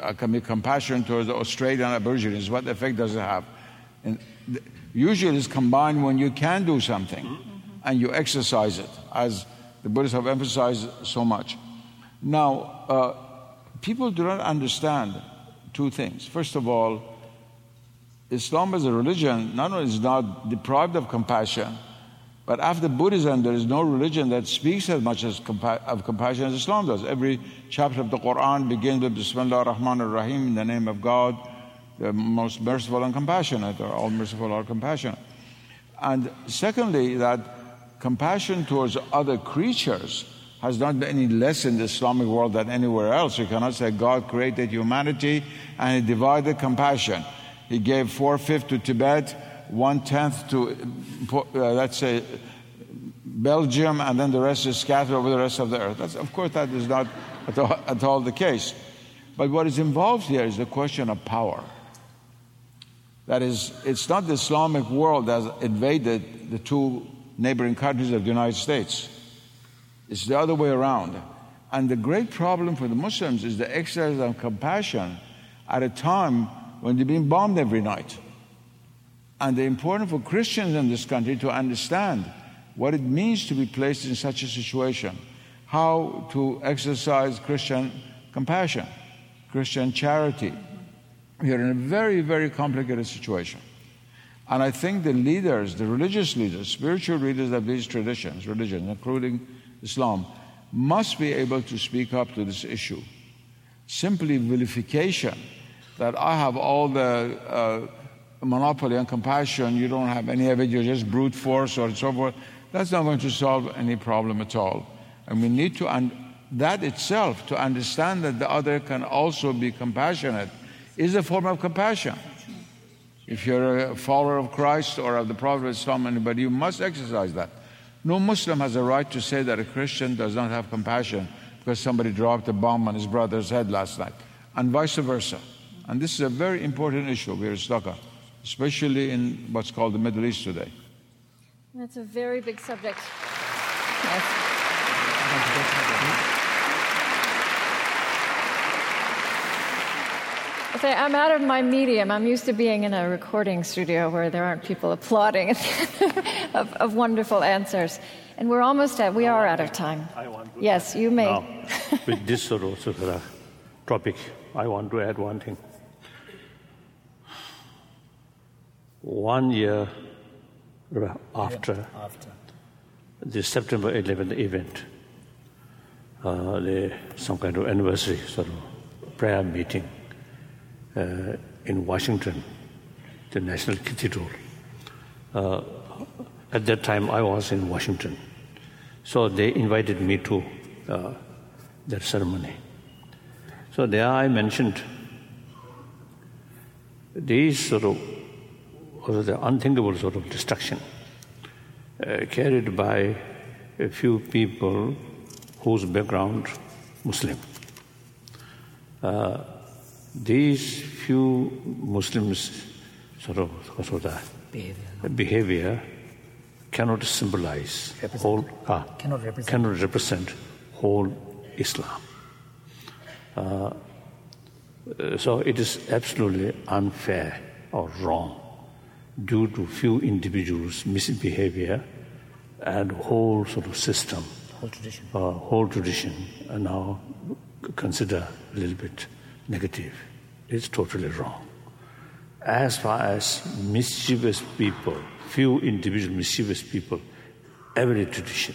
I can be compassionate towards the Australian Aborigines. What effect does it have? And usually it's combined when you can do something and you exercise it, as the Buddhists have emphasized so much. Now, uh, people do not understand two things. First of all, Islam as a religion not only is not deprived of compassion, but after Buddhism, there is no religion that speaks as much as compa- of compassion as Islam does. Every chapter of the Quran begins with Bismillah ar-Rahman ar-Rahim, in the name of God, the most merciful and compassionate, or all merciful or compassionate. And secondly, that compassion towards other creatures has not been any less in the Islamic world than anywhere else. You cannot say God created humanity and He divided compassion. He gave four fifths to Tibet, one tenth to, uh, let's say, Belgium, and then the rest is scattered over the rest of the earth. That's, of course, that is not at all, at all the case. But what is involved here is the question of power. That is, it's not the Islamic world that invaded the two neighboring countries of the United States. It's the other way around. And the great problem for the Muslims is the exercise of compassion at a time when they're being bombed every night. And the important for Christians in this country to understand what it means to be placed in such a situation, how to exercise Christian compassion, Christian charity. We are in a very, very complicated situation. And I think the leaders, the religious leaders, spiritual leaders of these traditions, religions, including Islam, must be able to speak up to this issue. Simply vilification that I have all the uh, monopoly on compassion, you don't have any of it, you're just brute force or so forth, that's not going to solve any problem at all. And we need to, un- that itself, to understand that the other can also be compassionate, is a form of compassion. If you're a follower of Christ or of the Prophet of you must exercise that. No Muslim has a right to say that a Christian does not have compassion because somebody dropped a bomb on his brother's head last night, and vice versa. And this is a very important issue we're stuck on, especially in what's called the Middle East today. That's a very big subject. Yes. Okay, I'm out of my medium. I'm used to being in a recording studio where there aren't people applauding [laughs] of, of wonderful answers. And we're almost at, we are out of time. I want to Yes, you may. Now, with this sort of, sort of uh, topic, I want to add one thing. One year after After. the September 11th event, uh, the, some kind of anniversary sort of prayer meeting uh, in Washington, the National Cathedral. Uh, at that time, I was in Washington. So they invited me to uh, that ceremony. So there I mentioned these sort of or the unthinkable sort of destruction uh, carried by a few people whose background Muslim. Uh, these few Muslims sort of, sort of Behavior. behavior cannot symbolize Represent. whole ah, Cannot represent. cannot represent whole Islam. Uh, uh, so it is absolutely unfair or wrong due to few individuals' misbehavior and whole sort of system, Whole tradition. uh, whole tradition, are now consider a little bit negative. It's totally wrong. As far as mischievous people, few individual mischievous people, every tradition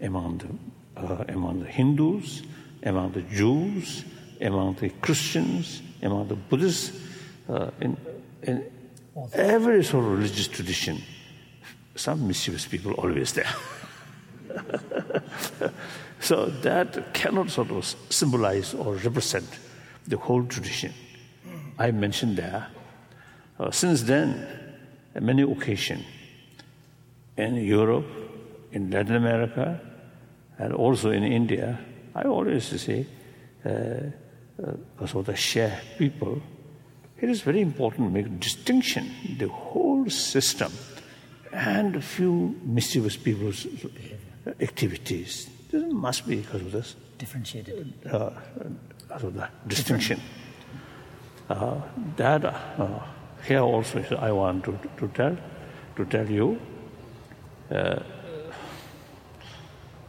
among the, uh, among the Hindus, among the Jews, among the Christians, among the Buddhists, uh, in, in every sort of religious tradition, some mischievous people always there. [laughs] so that cannot sort of symbolize or represent the whole tradition. I mentioned there. Uh, since then, many occasions, in Europe, in Latin America, and also in India, I always say, uh, uh, of share people. It is very important to make a distinction the whole system and a few mischievous people's activities. This must be because of this Differentiated. uh, sort of the distinction. Uh, that uh, here also I want to, to tell to tell you. Uh,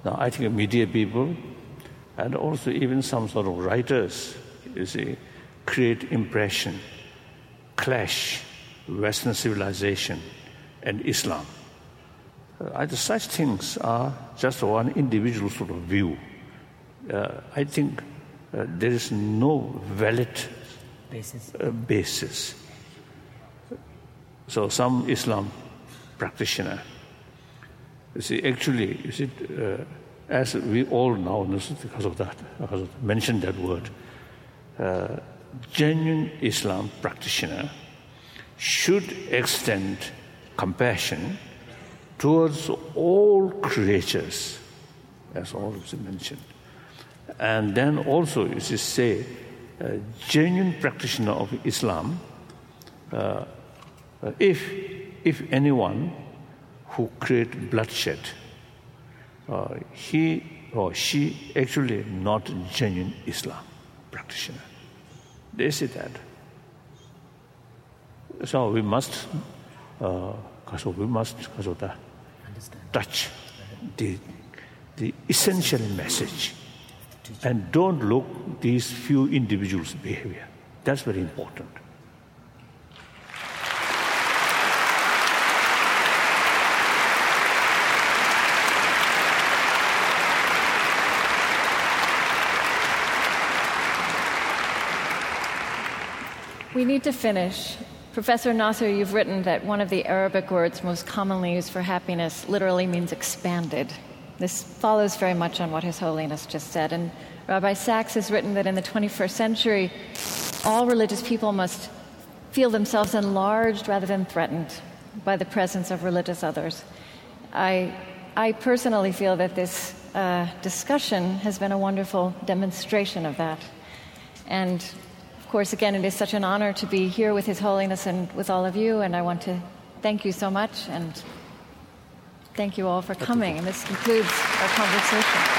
now I think media people and also even some sort of writers, you see, create impression, clash Western civilization and Islam. Uh, such things are just one individual sort of view. Uh, I think uh, there is no valid Basis. uh, basis. So some Islam practitioner, you see, actually, you see, uh, as we all now know because of that, because of mentioned that word, uh, genuine Islam practitioner should extend compassion towards all creatures, as always mentioned. And then also, you see, say, a genuine practitioner of Islam, uh, uh, if, if anyone who create bloodshed, uh, he or she actually not genuine Islam practitioner. They say that. So we must, uh, we must touch the, the essential message and don't look these few individuals' behavior. That's very important. We need to finish. Professor Nasr, you've written that one of the Arabic words most commonly used for happiness literally means expanded. This follows very much on what His Holiness just said. And Rabbi Sacks has written that in the 21st century, all religious people must feel themselves enlarged rather than threatened by the presence of religious others. I, I personally feel that this uh, discussion has been a wonderful demonstration of that. And course, again, it is such an honor to be here with His Holiness and with all of you, and I want to thank you so much and thank you all for coming. And this concludes our conversation.